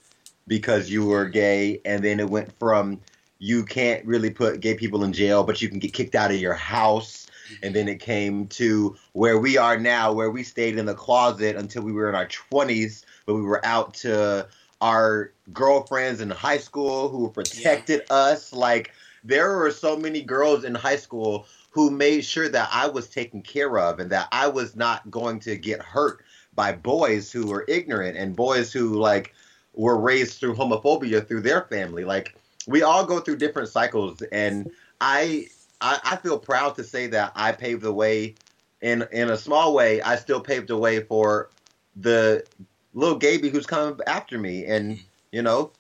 because you were gay, and then it went from you can't really put gay people in jail, but you can get kicked out of your house. And then it came to where we are now, where we stayed in the closet until we were in our 20s, but we were out to our girlfriends in high school who protected us. Like, there were so many girls in high school who made sure that I was taken care of and that I was not going to get hurt by boys who were ignorant and boys who, like, were raised through homophobia through their family. Like, we all go through different cycles, and I, I, I feel proud to say that I paved the way. In in a small way, I still paved the way for the little Gaby who's coming after me, and you know,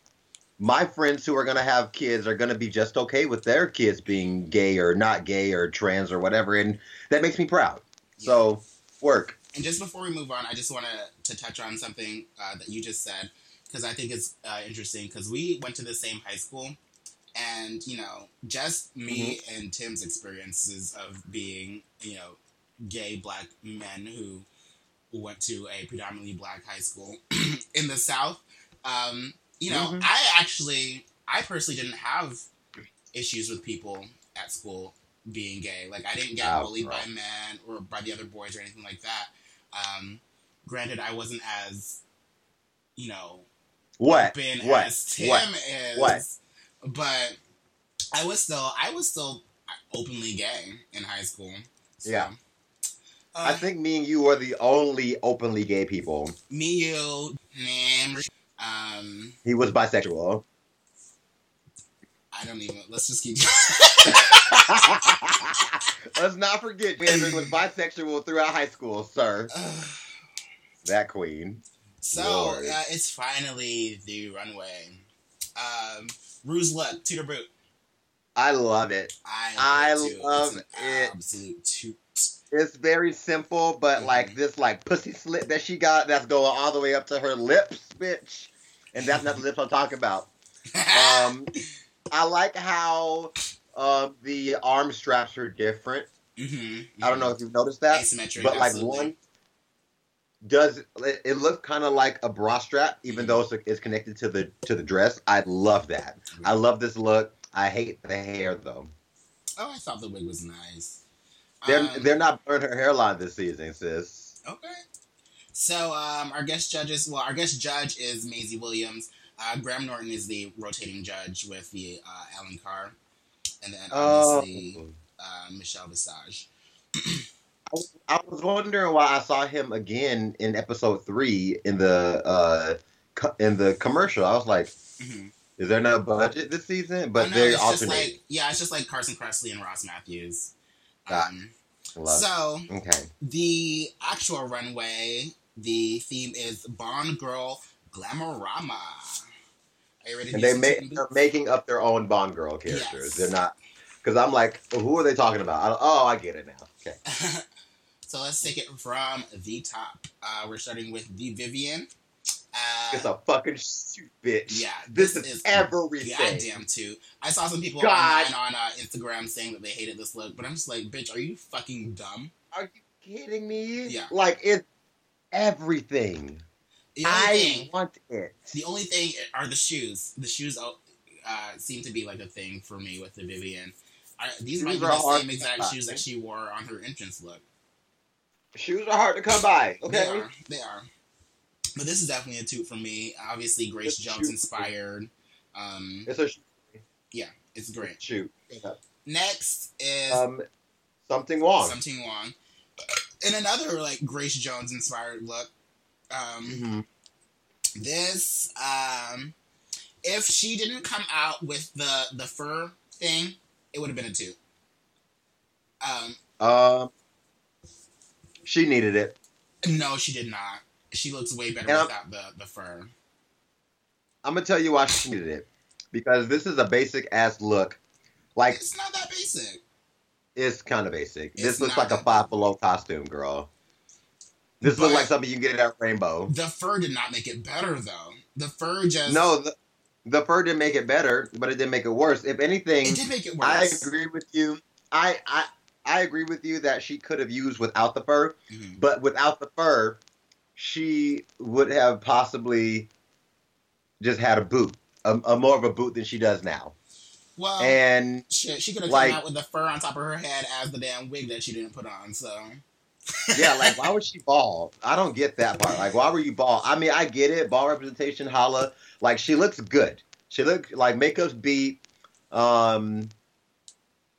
my friends who are gonna have kids are gonna be just okay with their kids being gay or not gay or trans or whatever, and that makes me proud. So work. And just before we move on, I just want to to touch on something uh, that you just said because I think it's uh, interesting because we went to the same high school, and you know, just me and Tim's experiences of being you know gay black men who went to a predominantly black high school in the South. Um, you know, Mhm. I actually, I personally didn't have issues with people at school being gay. Like, I didn't get Oh, bullied by men or by the other boys or anything like that. Um, granted, I wasn't as, you know, What? open What? as Tim What? is, What? but I was still, I was still openly gay in high school. So, Yeah. Uh, I think me and you are the only openly gay people. me, you, man, um, He was bisexual. I don't even. Let's just keep. Let's not forget, Andrew was bisexual throughout high school, sir. That queen. so uh, it's finally the runway. Um, Ru's look, Tudor Boot. I love it. I, I love it. Too. love it. Absolute toot. It's very simple, but Mhm. like this like pussy slit that she got that's going all the way up to her lips, bitch. And that's not the lips I'm talking about. Um I like how um the arm straps are different. hmm I don't know if you've noticed that. Asymmetric, but like absolutely. one does it, it looks kind of like a bra strap even though it's, it's connected to the to the dress i love that i love this look I hate the hair though. Oh, I thought the wig was nice. They're Um, they're not burning her hairline this season, sis. Okay. So um, our guest judges, well, our guest judge is Maisie Williams. Uh, Graham Norton is the rotating judge with the uh, Alan Carr, and then Oh, obviously uh, Michelle Visage. I was wondering why I saw him again in episode three in the uh co- in the commercial. I was like, Mhm. is there no budget this season? But Oh, no, they're alternating. like yeah, it's just like Carson Kressley and Ross Mathews. Um, so okay. the actual runway, the theme is Bond Girl Glamorama. Are you ready to And they make, they're making up their own Bond girl characters. Yes. They're not because I'm like, who are they talking about? I, oh, I get it now. Okay. so let's take it from the top. Uh, we're starting with the Vivienne. Uh, It's a fucking shoot, bitch. yeah, This, this is, is everything. goddamn too. I saw some people God. on uh, Instagram saying that they hated this look, but I'm just like, bitch, are you fucking dumb? Are you kidding me? Yeah. Like it's everything. The only I thing, want it. the only thing are the shoes. The shoes uh, seem to be like a thing for me with the Vivienne. I, these Shoes might be the same exact shoes that she wore on her entrance look. Shoes are hard to come by. They Okay. are. They are. But this is definitely a toot for me. Obviously, Grace Jones inspired. Um, It's a shoot. it's great. shoot. Next is Um, something wrong. Sum Ting Wong. In another like Grace Jones inspired look. Um, Mhm. this um, if she didn't come out with the the fur thing, it would have been a two. Um, Um, she needed it. no, she did not. She looks way better And I'm- without the the fur. I'm gonna tell you why she needed it because this is a basic ass look. Like It's not that basic. It's kind of basic. It's this looks like a five below costume, girl. This looks like something you can get at Rainbow. The fur did not make it better though. The fur just No, the, the fur didn't make it better, but it didn't make it worse. If anything, it did make it worse. I agree with you. I, I I agree with you that she could have used without the fur, Mhm. but without the fur, she would have possibly just had a boot, a, a more of a boot than she does now. Well, And shit, she could have like- come out with the fur on top of her head as the damn wig that she didn't put on. So yeah, like why was she bald? I don't get that part. Like why were you bald? I mean, I get it, ball representation, holla. Like she looks good. She look like makeup's beat. Um,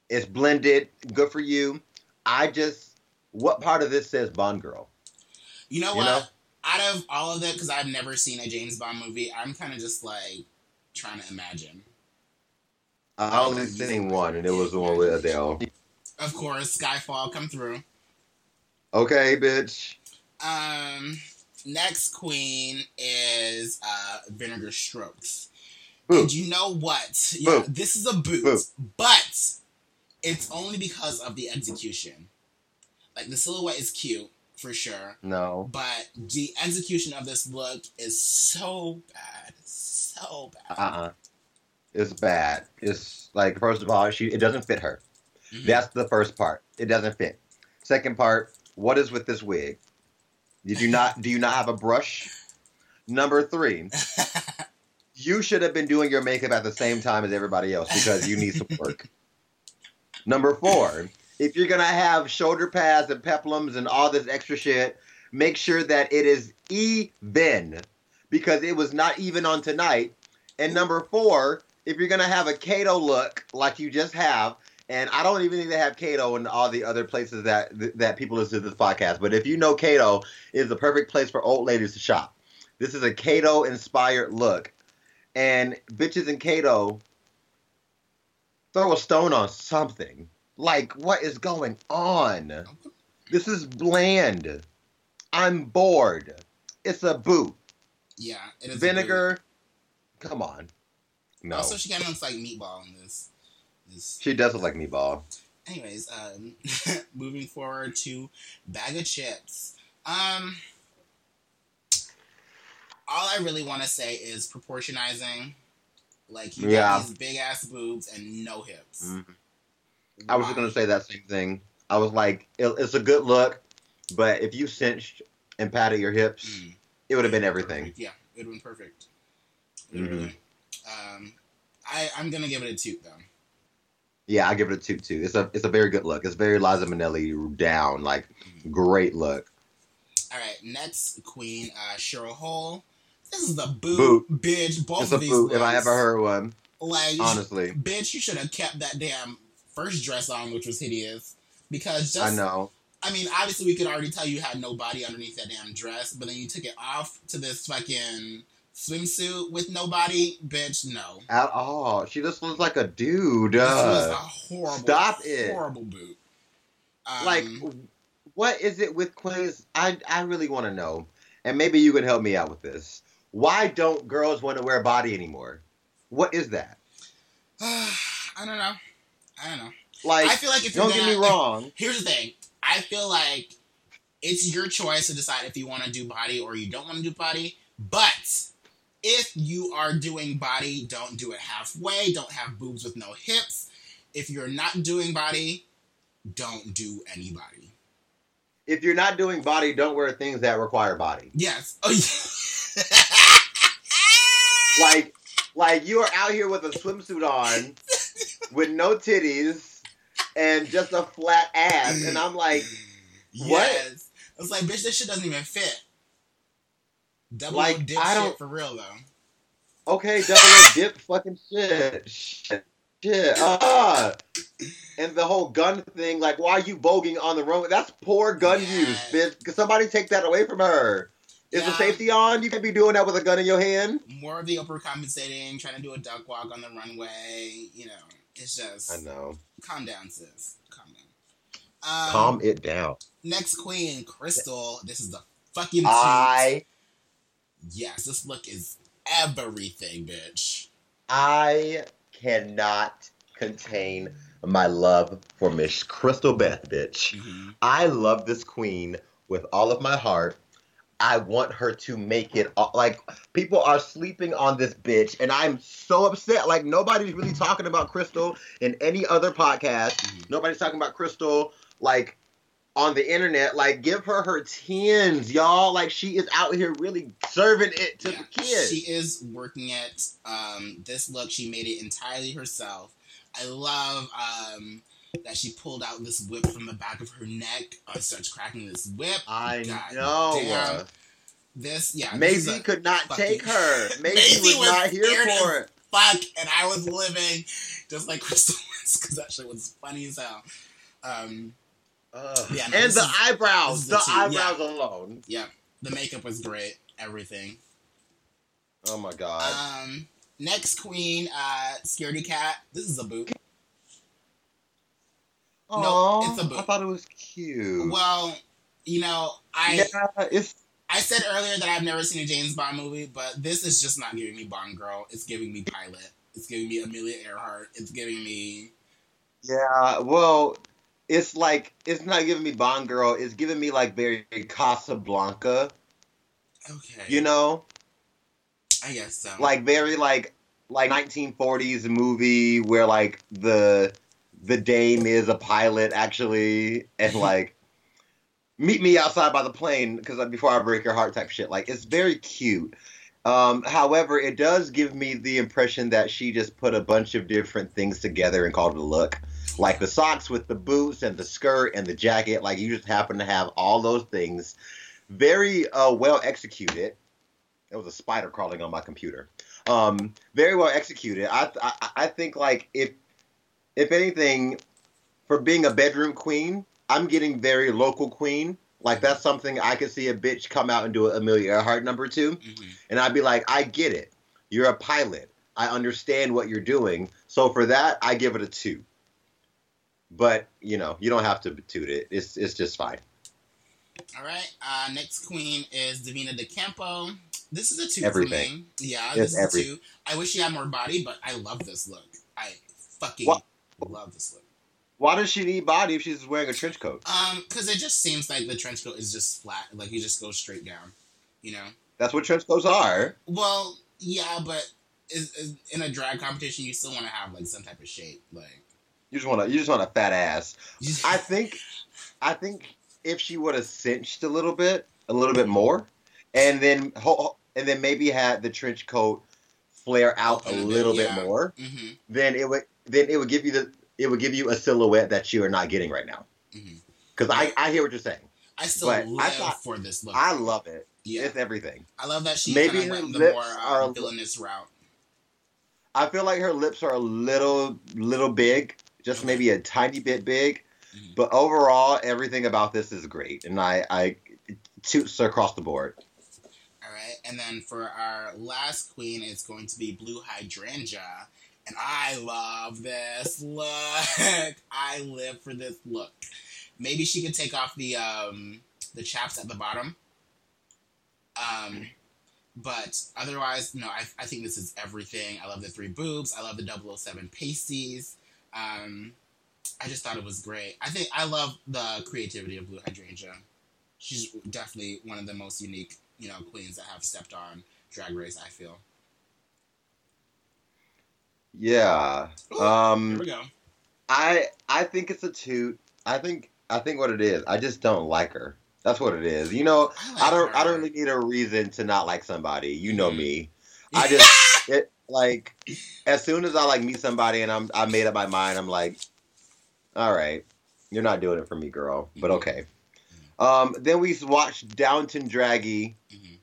it's blended. Good for you. I just, what part of this says Bond girl? You know You what? know? Out of all of it, because I've never seen a James Bond movie, I'm kind of just like trying to imagine. I only seen one, and it was the one with Adele. Of course, Skyfall come through. Okay, bitch. Um, next queen is uh, Vinegar Strokes. Boo. And you know what? Yeah, this is a boot, Boo. but it's only because of the execution. Like the silhouette is cute for sure, No. but the execution of this look is so bad, so bad. Uh uh It's bad. It's like first of all, she it doesn't fit her. Mhm. That's the first part. It doesn't fit. Second part, what is with this wig? Did you not do you not have a brush? Number three, you should have been doing your makeup at the same time as everybody else because you need some work. Number four, if you're gonna have shoulder pads and peplums and all this extra shit, make sure that it is even because it was not even on tonight. And number four, if you're gonna have a Cato look like you just have, and I don't even think they have Cato in all the other places that that people listen to this podcast. But if you know Cato is the perfect place for old ladies to shop. This is a Cato inspired look, and bitches in Cato throw a stone on something. Like what is going on? This is bland. I'm bored. It's a boot. yeah, it is Vinegar. Come on. No. Also, she kind of looks like meatball in this. this. she does look like meatball. Anyways, um, moving forward to Baga Chipz. Um, all I really want to say is proportionizing. Like you Yeah. got these big ass boobs and no hips. Mhm. I was just gonna say that same thing. I was like, it, it's a good look, but if you cinched and patted your hips, Mm, it would have been everything. Yeah, it would have been perfect. Mm-hmm. Um, I I'm gonna give it a two though. Yeah, I give it a two too. It's a it's a very good look. It's very Liza Minnelli down, like great look. All right, next queen, uh, Cheryl Hole. This is the boot, Boot. bitch. Both It's a of these boot if I ever heard one. Like, Honestly, bitch, you should have kept that damn first dress on, which was hideous. Because just, I know. I mean, obviously we could already tell you had no body underneath that damn dress, but then you took it off to this fucking swimsuit with no body, bitch. No, At all. She just looks like a dude. this was a Uh, horrible, stop it. horrible boot. Um, like, what is it with queens? I I really want to know, and maybe you can help me out with this. Why don't girls want to wear body anymore? What is that? I don't know. I don't know. Like, I feel like if don't get gonna, me wrong. Here's the thing. I feel like it's your choice to decide if you want to do body or you don't want to do body. But if you are doing body, don't do it halfway. Don't have boobs with no hips. If you're not doing body, don't do any body. If you're not doing body, don't wear things that require body. Yes. Oh, yeah. Like, like you are out here with a swimsuit on, with no titties, and just a flat ass, and I'm like, what? Yes. It's like, bitch, this shit doesn't even fit. Double Like, dip I don't- for real though. okay, double O dip, fucking shit, shit, shit, ah. And the whole gun thing, like, why are you voguing on the road? That's poor gun use, bitch. Cause somebody take that away from her. Is the safety on? You can't be doing that with a gun in your hand. more of the overcompensating, trying to do a duck walk on the runway. You know, it's just I know. calm down, sis. Calm down. Um, Calm it down. Next queen, Crystal. This is the fucking. I Yes, this look is everything, bitch. I cannot contain my love for Miss Crystal Beth, bitch. Mhm. I love this queen with all of my heart. I want her to make it all, like people are sleeping on this bitch, and I'm so upset. Like nobody's really talking about Crystal in any other podcast. Mhm. Nobody's talking about Crystal like on the internet. Like give her her tens, y'all. Like she is out here really serving it to Yeah, the kids. She is working it. Um, this look, she made it entirely herself. I love um, that she pulled out this whip from the back of her neck and starts cracking this whip. I God know. damn. This, yeah, Maisie could not fucking- take her. Maisie, Maisie was, was not here for it. fuck, and I was living just like Crystal was because that shit was funny as hell. Um, Yeah, no, and the is- eyebrows, the the eyebrows alone. yeah, the makeup was great, everything. Oh my god. Um, next queen, uh, Scaredy Kat. This is a boot. no, it's a boot. I thought it was cute. Well, you know, I yeah, it's I said earlier that I've never seen a James Bond movie, but this is just not giving me Bond girl. It's giving me Pilot. It's giving me Amelia Earhart. It's giving me yeah. Well, it's like it's not giving me Bond girl. It's giving me like very Casablanca. okay. You know, I guess so. like very like like 1940s movie where like the the dame is a pilot actually and like meet me outside by the plane because before I break your heart type shit. Like it's very cute. Um, however, it does give me the impression that she just put a bunch of different things together and called it a look. Like the socks with the boots and the skirt and the jacket. Like you just happen to have all those things. Very uh, well executed. There was a spider crawling on my computer. Um, very well executed. I, I I think like if if anything, for being a bedroom queen, I'm getting very local queen. Like that's something I could see a bitch come out and do a Amelia Earhart number two, Mhm. and I'd be like, I get it. You're a pilot. I understand what you're doing. So for that, I give it a two. But you know, you don't have to toot it. It's it's just fine. All right. Uh, next queen is Divina de Campo. This is a two Everything. for me. Yeah, It's this is a two. I wish she had more body, but I love this look. I fucking What? love this look. Why does she need body if she's wearing a trench coat? Um, because it just seems like the trench coat is just flat, like you just go straight down. You know. That's what trench coats are. Well, yeah, but is, is in a drag competition, you still want to have like some type of shape, like. You just want to you just want a fat ass. I think, I think if she would have cinched a little bit, a little bit more, and then and then maybe had the trench coat flare out a bit, little bit yeah. more, hmm then it would then it would give you the it would give you a silhouette that you are not getting right now. Because I I hear what you're saying. I still But I thought- for this look. I love it. yeah, It's everything. I love that she Maybe her of went the more are- uh, villainous route. I feel like her lips are a little little big, just Okay. maybe a tiny bit big. Mhm. But overall, everything about this is great, and I I toots across the board. All right, and then for our last queen, it's going to be Blu Hydrangea, and I love this look. I live for this look. Maybe she could take off the um the chaps at the bottom. Um, but otherwise, no. I, I think this is everything. I love the three boobs. I love the 007 pasties. Um, I just thought it was great. I think I love the creativity of Blu Hydrangea. She's definitely one of the most unique, you know, queens that have stepped on Drag Race. I feel. Yeah. Ooh, Um. Here we go. I I think it's a toot. I think I think what it is. I just don't like her. That's what it is. You know, like I don't her. I don't really need a reason to not like somebody. You know Mhm. me. I just it like as soon as I like meet somebody and I'm I made up my mind, I'm like, all right, you're not doing it for me, girl. But Mhm. okay. Um, then we watched Downton Draggy. Mhm.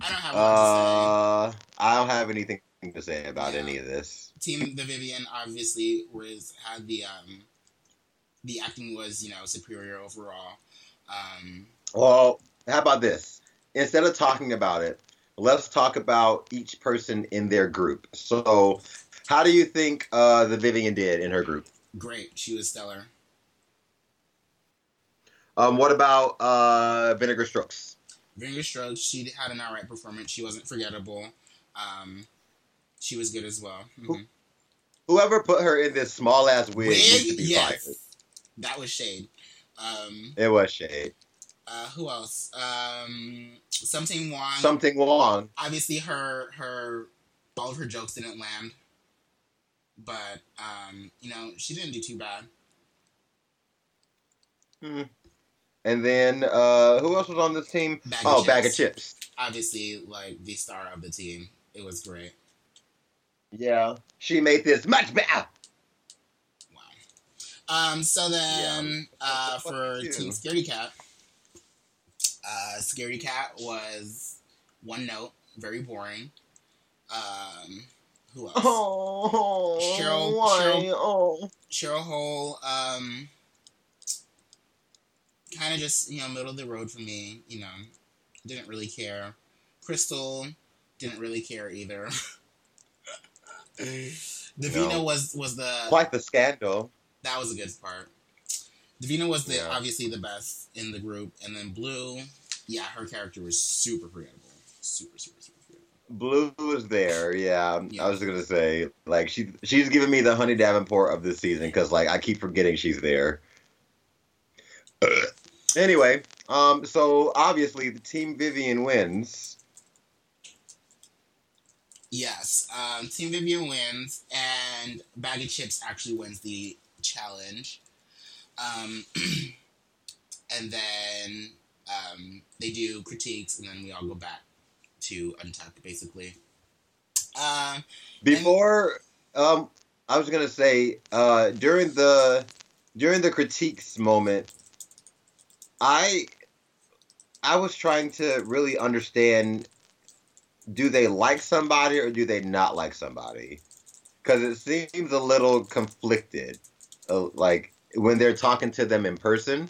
I don't have Uh, I don't have anything to say about Yeah. any of this. Team the Vivienne obviously was had the um the acting was you know superior overall. Um, Well, how about this? Instead of talking about it, let's talk about each person in their group. So, how do you think uh, the Vivienne did in her group? great, she was stellar. Um, what about uh, Vinegar Strokes? Vinegar Strokes, she had an alright performance. She wasn't forgettable. Um, she was good as well. Mhm. Whoever put her in this small ass wig, needs to be yes, fired. that was shade. Um, It was shade. Uh, who else? Um, Sum Ting Wong. Something wrong. obviously her her all of her jokes didn't land but um you know she didn't do too bad Hmm. And then uh, who else was on this team? Bag oh, Baga Chipz. obviously like the star of the team it was great Yeah, she made this much better. wow um so then uh the fuck for team scaredy kat uh scaredy kat was one note very boring um who else Oh, Cheryl- why? Cheryl- Oh. Cheryl Hole, um, kind of just you know middle of the road for me. You know, didn't really care. Crystal didn't really care either. Divina No. was was the Quite the scandal. that was a good part. Divina was the Yeah. obviously the best in the group, and then Blu, yeah, her character was super forgettable, super super super forgettable. Blu was there, yeah. Yeah. I was gonna say, like she she's giving me the Honey Davenport of this season because like I keep forgetting she's there. anyway, um, so obviously the team Vivienne wins. Yes, um, Team Vivienne wins, and Baga Chipz actually wins the challenge. Um, and then um, they do critiques, and then we all go back to Untuck, basically. Um, Before, um, I was gonna say, uh, during the during the critiques moment, I I was trying to really understand do they like somebody or do they not like somebody? Because it seems a little conflicted, uh, like when they're talking to them in person,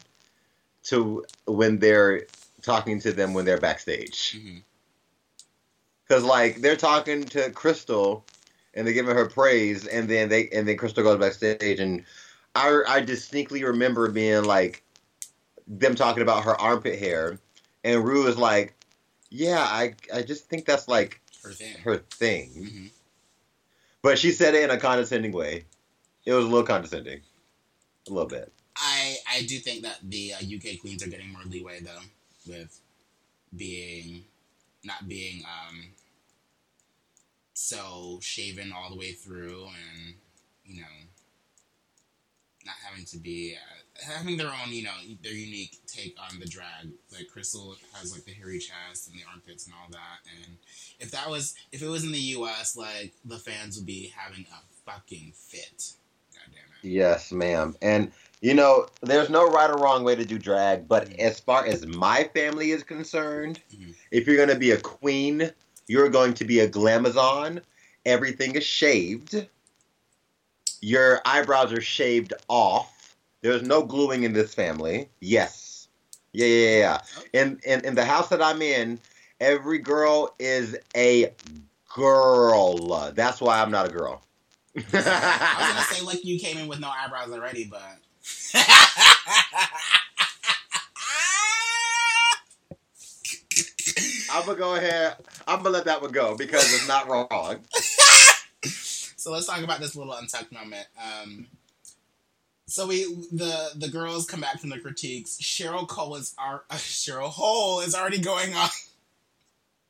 to when they're talking to them when they're backstage. Because like they're talking to Crystal and they're giving her praise, and then they and then Crystal goes backstage, and I I distinctly remember being like them talking about her armpit hair, and Ru is like, yeah, I I just think that's like Her thing. her thing, hmm but she said it in a condescending way. It was a little condescending, a little bit. I I do think that the uh, UK queens are getting more leeway though, with being not being um so shaven all the way through, and you know, not having to be uh, having their own, you know, their unique take on the drag. Like Crystal has like the hairy chest and the armpits and all that. And if that was if it was in the U.S., like the fans would be having a fucking fit. God damn it. Yes, ma'am. And you know, there's no right or wrong way to do drag, but Mhm. as far as my family is concerned, Mhm. if you're going to be a queen, you're going to be a glamazon. Everything is shaved. Your eyebrows are shaved off. There's no gluing in this family. Yes. Yeah, yeah, yeah, yeah. In, in in the house that I'm in, every girl is a girl. That's why I'm not a girl. I was gonna say like you came in with no eyebrows already, but. I'm gonna go ahead. I'm gonna let that one go because it's not wrong. so let's talk about this little untucked moment. Um, so we the the girls come back from the critiques. Cheryl Cole is our uh, Cheryl Hole is already going on.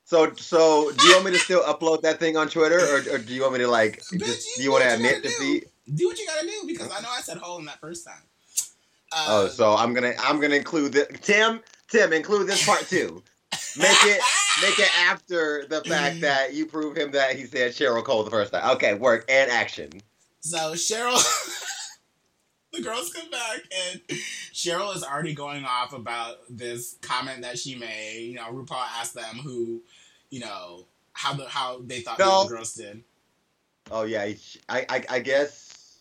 So, so do you want me to still upload that thing on Twitter, or, or do you want me to like? Just, do you want to do what you admit defeat? Do what you gotta do because I know I said hole in that first time. Oh, um, so I'm gonna I'm gonna include the Tim. Tim, include this part too. Make it make it after the fact mm-hmm. that you prove him that he said Cheryl Cole the first time. Okay, work and action. So Cheryl, the girls come back and Cheryl is already going off about this comment that she made. You know, RuPaul asked them who, you know, how the how they thought the No. other girls did. Oh yeah, I I, I guess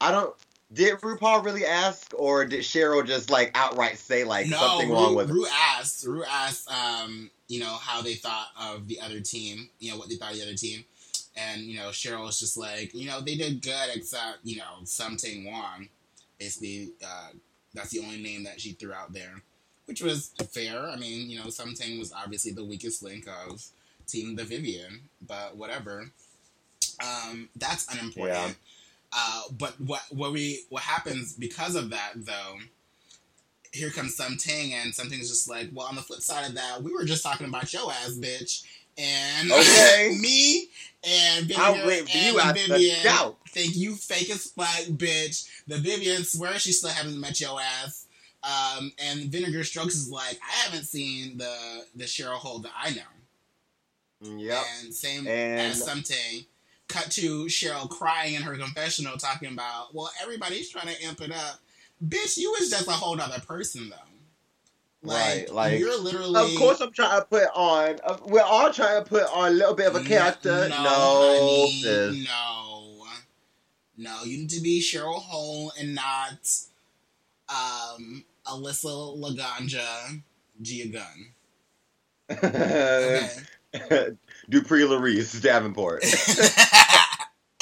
I don't. Did RuPaul really ask, or did Cheryl just like outright say like no, something Ru, wrong with? Ru asked. Ru asked, um, you know, how they thought of the other team. You know, what they thought of the other team. And you know, Cheryl was just like, you know, they did good, except you know, something wrong. Basically, uh, that's the only name that she threw out there, which was fair. I mean, you know, something was obviously the weakest link of Team the Vivienne, but whatever. Um, that's unimportant. Yeah. Uh, but what what we what happens because of that though? Here comes something, and something's just like, well, on the flip side of that, we were just talking about your ass, bitch, and Okay. me and Vivienne I'll wait for and you out the Vivienne doubt. think you fake as fuck, bitch. The Vivienne swears she still haven't met your ass. Um, and Vinegar Strokes is like, I haven't seen the the Cheryl Hole that I know. Yep. And same And- as something. Cut to Cheryl crying in her confessional, talking about, well, everybody's trying to amp it up. Bitch, you was just a whole other person, though. Right, like- you're literally. Of course, I'm trying to put on. Uh, we're all trying to put on a little bit of a character. No, No, honey, no, no. You need to be Cheryl Hole and not um, Alyssa Laganja Gia Gunn. Okay. Dupree Larice Davenport.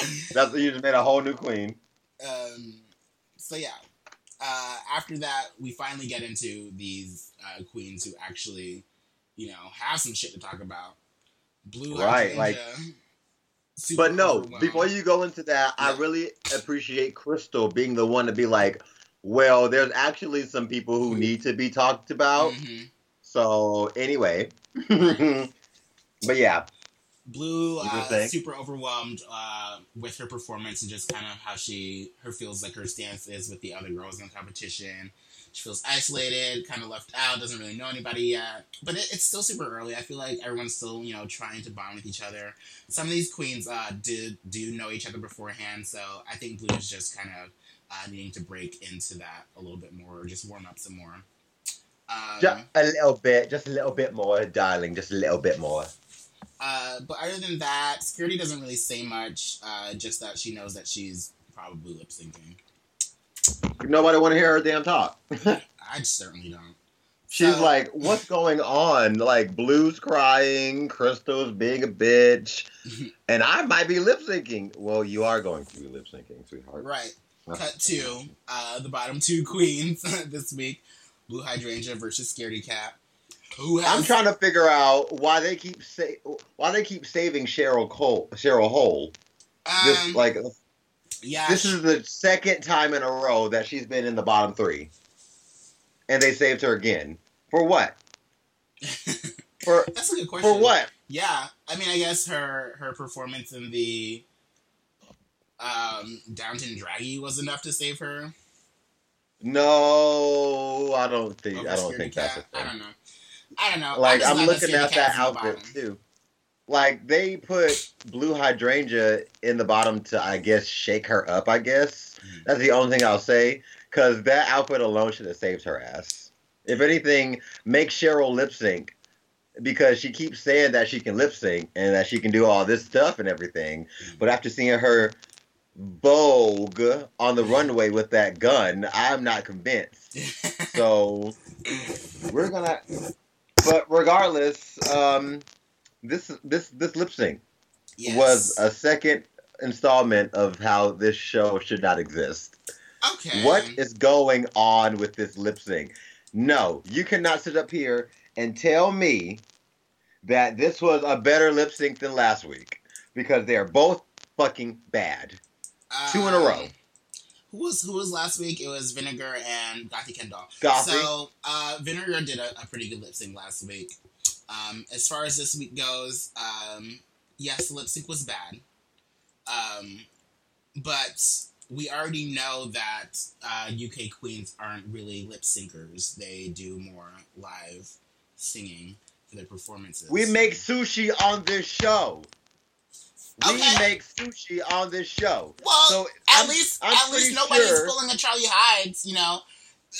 That's you just made a whole new queen. um, so yeah. Uh, after that, we finally get into these uh, queens who actually, you know, have some shit to talk about. Blu Right, like- Hydrangea, But no, before you go into that, I really appreciate Crystal being the one to be like, well, there's actually some people who need to be talked about. Mhm. So anyway, but yeah, Blu uh, super overwhelmed uh, with her performance and just kind of how she her feels like her stance is with the other girls in the competition. She feels isolated, kind of left out, doesn't really know anybody yet. But it, it's still super early. I feel like everyone's still you know trying to bond with each other. Some of these queens uh, do do know each other beforehand, so I think Blu is just kind of uh, needing to break into that a little bit more, or just warm up some more. Um, just a little bit, just a little bit more, darling, just a little bit more. Uh, but other than that, security doesn't really say much. Uh, just that she knows that she's probably lip syncing. Nobody want to hear her damn talk. I certainly don't. She's So- like, what's going on? Like, Blu's crying, Crystal's being a bitch, and I might be lip syncing. Well, you are going to be lip syncing, sweetheart. right. Cut to uh, the bottom two queens this week: Blu Hydrangea versus Scaredy Kat. Who has? I'm trying to figure out why they keep say why they keep saving Cheryl Cole, Cheryl Hole. This Um, like yeah, this is the second time in a row that she's been in the bottom three, and they saved her again for what? For that's a good question. for what? Yeah, I mean, I guess her her performance in the um, Downton Draggy was enough to save her. No, I don't think. over I don't think that's a Cat? I thing. don't know. I don't know. Like I'm looking at that outfit bottom. too. Like they put Blu Hydrangea in the bottom to, I guess, shake her up. I guess Mhm. that's the only thing I'll say. Cause that outfit alone should have saved her ass. If anything, make Cheryl lip sync because she keeps saying that she can lip sync and that she can do all this stuff and everything. But after seeing her vogue on the runway with that gun, I'm not convinced. So we're gonna. But regardless, um, this this this lip sync Yes. was a second installment of how this show should not exist. okay. What is going on with this lip sync? No, you cannot sit up here and tell me that this was a better lip sync than last week because they are both fucking bad. two in a row. Who was who was last week? It was Vinegar and Gothy Kendoll. Gothy. So uh, Vinegar did a, a pretty good lip sync last week. Um, as far as this week goes, um, yes, the lip sync was bad, um, but we already know that uh, UK queens aren't really lip syncers. They do more live singing for their performances. We make sushi on this show. We Okay. make sushi on this show. well. So at I'm- least, I'm at least nobody's sure- pulling a Charlie Hides. You know,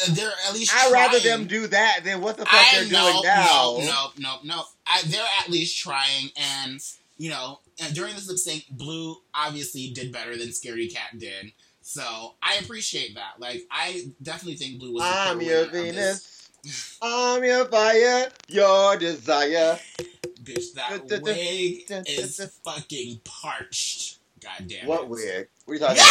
Uh, they're at least. I'd rather them do that than what the fuck I they're know, doing now. no, no, no, no. I, they're at least trying, and you know, and during this lip sync, Blu obviously did better than Scary Cat did. So I appreciate that. Like, I definitely think Blu was. I'm your winner of this. Venus. I'm your fire, your desire. Bitch, that wig is fucking parched. God damn What it. wig? What are you talking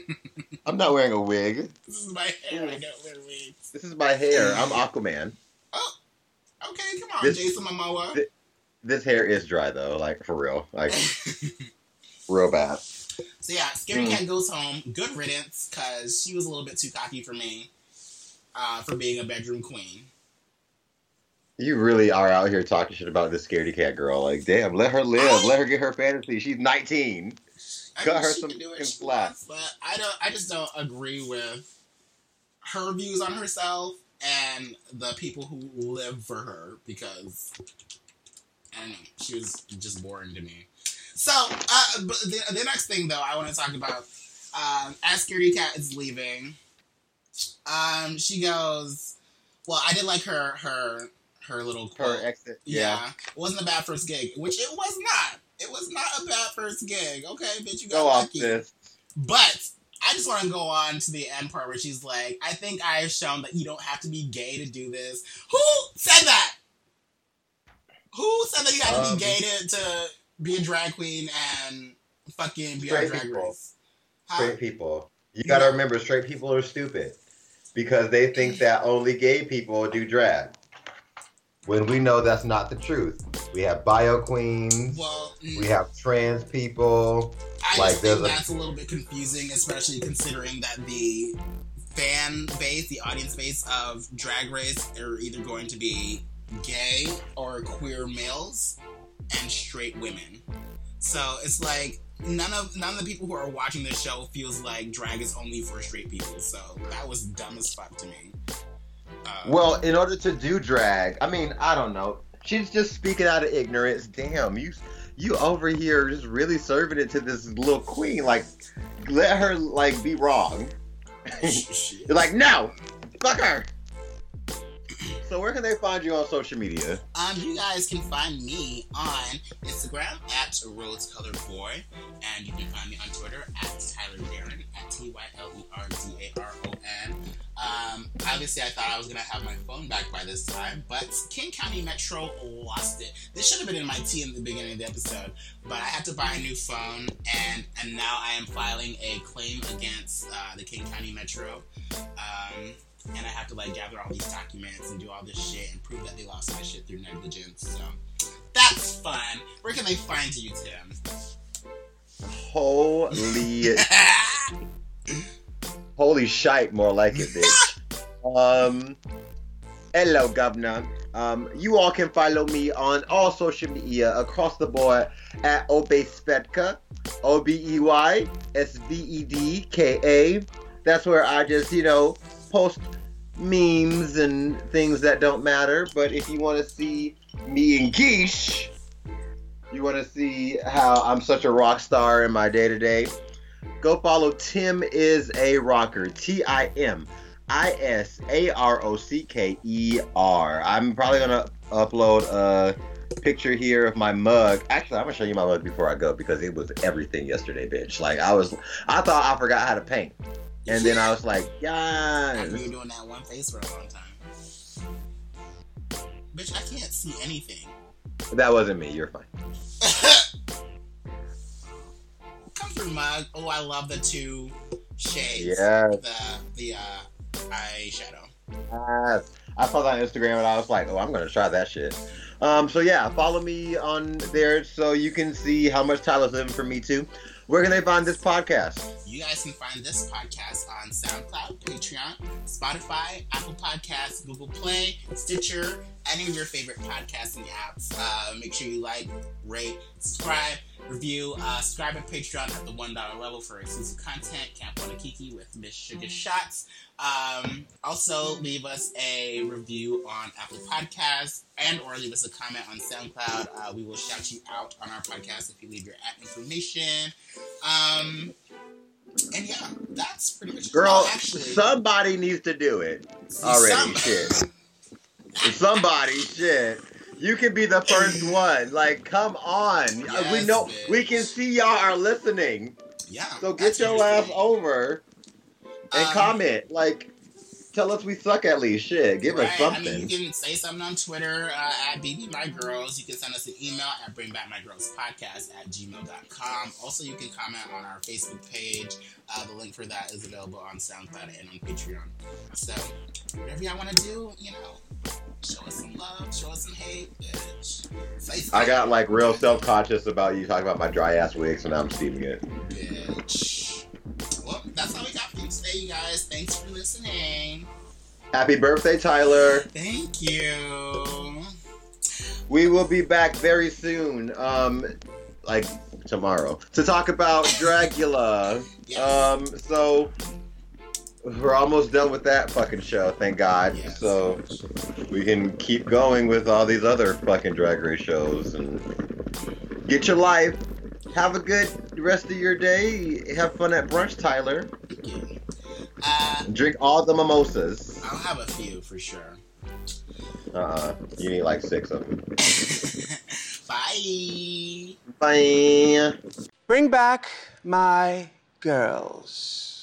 about? I'm not wearing a wig. This is my hair. I don't wear wigs. This is my hair. I'm Aquaman. Oh, okay, come on, This- Jason Momoa. thi- This hair is dry though, like for real, like real bad. So yeah, Scary Mm. Cat goes home. Good riddance, cause she was a little bit too cocky for me, uh, for being a bedroom queen. You really are out here talking shit about this scaredy kat girl. Like, damn, let her live. I- let her get her fantasy. She's 19. I Cut her some can do what she slack. but I don't. I just don't agree with her views on herself and the people who live for her because I don't know. She was just boring to me. So, uh, but the, the next thing though, I want to talk about um, as Scaredy Kat is leaving. Um, she goes. Well, I did like her her her little quote. Her exit. Yeah. Yeah. It wasn't a bad first gig, which it was not. It was not a bad first gig. Okay, bitch, you got Go lucky. this. But I just want to go on to the end part where she's like, I think I have shown that you don't have to be gay to do this. Who said that? Who said that you have to Um, be gay to, to be a drag queen and fucking be on Straight drag people. race? Huh? Straight people. You gotta remember, straight people are stupid because they think that only gay people do drag. When we know that's not the truth. We have bio queens. Well, mm, We have trans people. I like, think there's a- that's a little bit confusing, especially considering that the fan base, the audience base of Drag Race are either going to be gay or queer males and straight women. So it's like none of none of the people who are watching this show feels like drag is only for straight people. So that was dumb as fuck to me. Uh, Well, in order to do drag, I mean, I don't know. She's just speaking out of ignorance. Damn, you you over here just really serving it to this little queen. Like, let her like be wrong. You're like, no, fuck her. So where can they find you on social media? Um, you guys can find me on Instagram at Rose Colored Boy, and you can find me on Twitter at Tyler Daron at T Y L E R D A R O N. Um, obviously, I thought I was gonna have my phone back by this time, but King County Metro lost it. This should have been in my tea in the beginning of the episode, but I had to buy a new phone, and and now I am filing a claim against uh, the King County Metro. Um, and I have to like gather all these documents and do all this shit and prove that they lost my shit through negligence. So that's fun. Where can they find you, Tim? Holy, holy shite, more like it, bitch. Um, hello, governor. Um, you all can follow me on all social media across the board at Obeysvedka, O B E Y S V E D K A. That's where I just, you know, post memes and things that don't matter. But if you want to see me and Geesh, you want to see how I'm such a rock star in my day to day, go follow Tim is a rocker. T I M I S A R O C K E R. I'm probably gonna upload a picture here of my mug. Actually, I'm gonna show you my mug before I go because it was everything yesterday, bitch. Like I was, I thought I forgot how to paint, and then I was like, I've yeah. been doing that one face for a long time. Bitch, I can't see anything. That wasn't me. You're fine. Come through, mug. Oh, I love the two shades. Yeah. The the uh, eyeshadow. Yes. I saw that on Instagram and I was like, oh, I'm gonna try that shit. Um, so yeah, follow me on there so you can see how much Tyler's living for me too. Where can they find this podcast? You guys can find this podcast on SoundCloud, Patreon, Spotify, Apple Podcasts, Google Play, Stitcher, any of your favorite podcasting apps. Uh, make sure you like, rate, subscribe, review. Uh, subscribe at Patreon at the $1 level for exclusive content. Camp on a Kiki with Miss Sugar Shots. Um, also, leave us a review on Apple Podcasts and or leave us a comment on SoundCloud. Uh, we will shout you out on our podcast if you leave your at information. Um, and yeah, that's pretty much it. Girl, Oh, actually, somebody needs to do it already. some- Shit. Somebody, shit. You can be the first one. Like, come on. we know bitch. we can see y'all are listening. Yeah. So get your ass over and Um, comment. Like, tell us we suck at least. Shit, give us something. I mean, you can say something on Twitter uh, at BBMyGirls. You can send us an email at BringBackMyGirlsPodcast at gmail.com. Also, you can comment on our Facebook page. Uh, the link for that is available on SoundCloud and on Patreon. So, whatever y'all want to do, you know, show us some love, show us some hate, bitch. I got like real self conscious about you talking about my dry ass wig, so now I'm steaming it. bitch. Well, that's all we got for you today, you guys. Thanks for listening. Happy birthday, Tyler. Thank you. We will be back very soon. Um, like tomorrow to talk about Dragula. Yes. Um, so we're almost done with that fucking show, thank God. Yes. So we can keep going with all these other fucking drag race shows and get your life. Have a good rest of your day. Have fun at brunch, Tyler. Uh, Drink all the mimosas. I'll have a few for sure. Uh-uh. You need like six of them. Bye. Bye. Bring back my girls.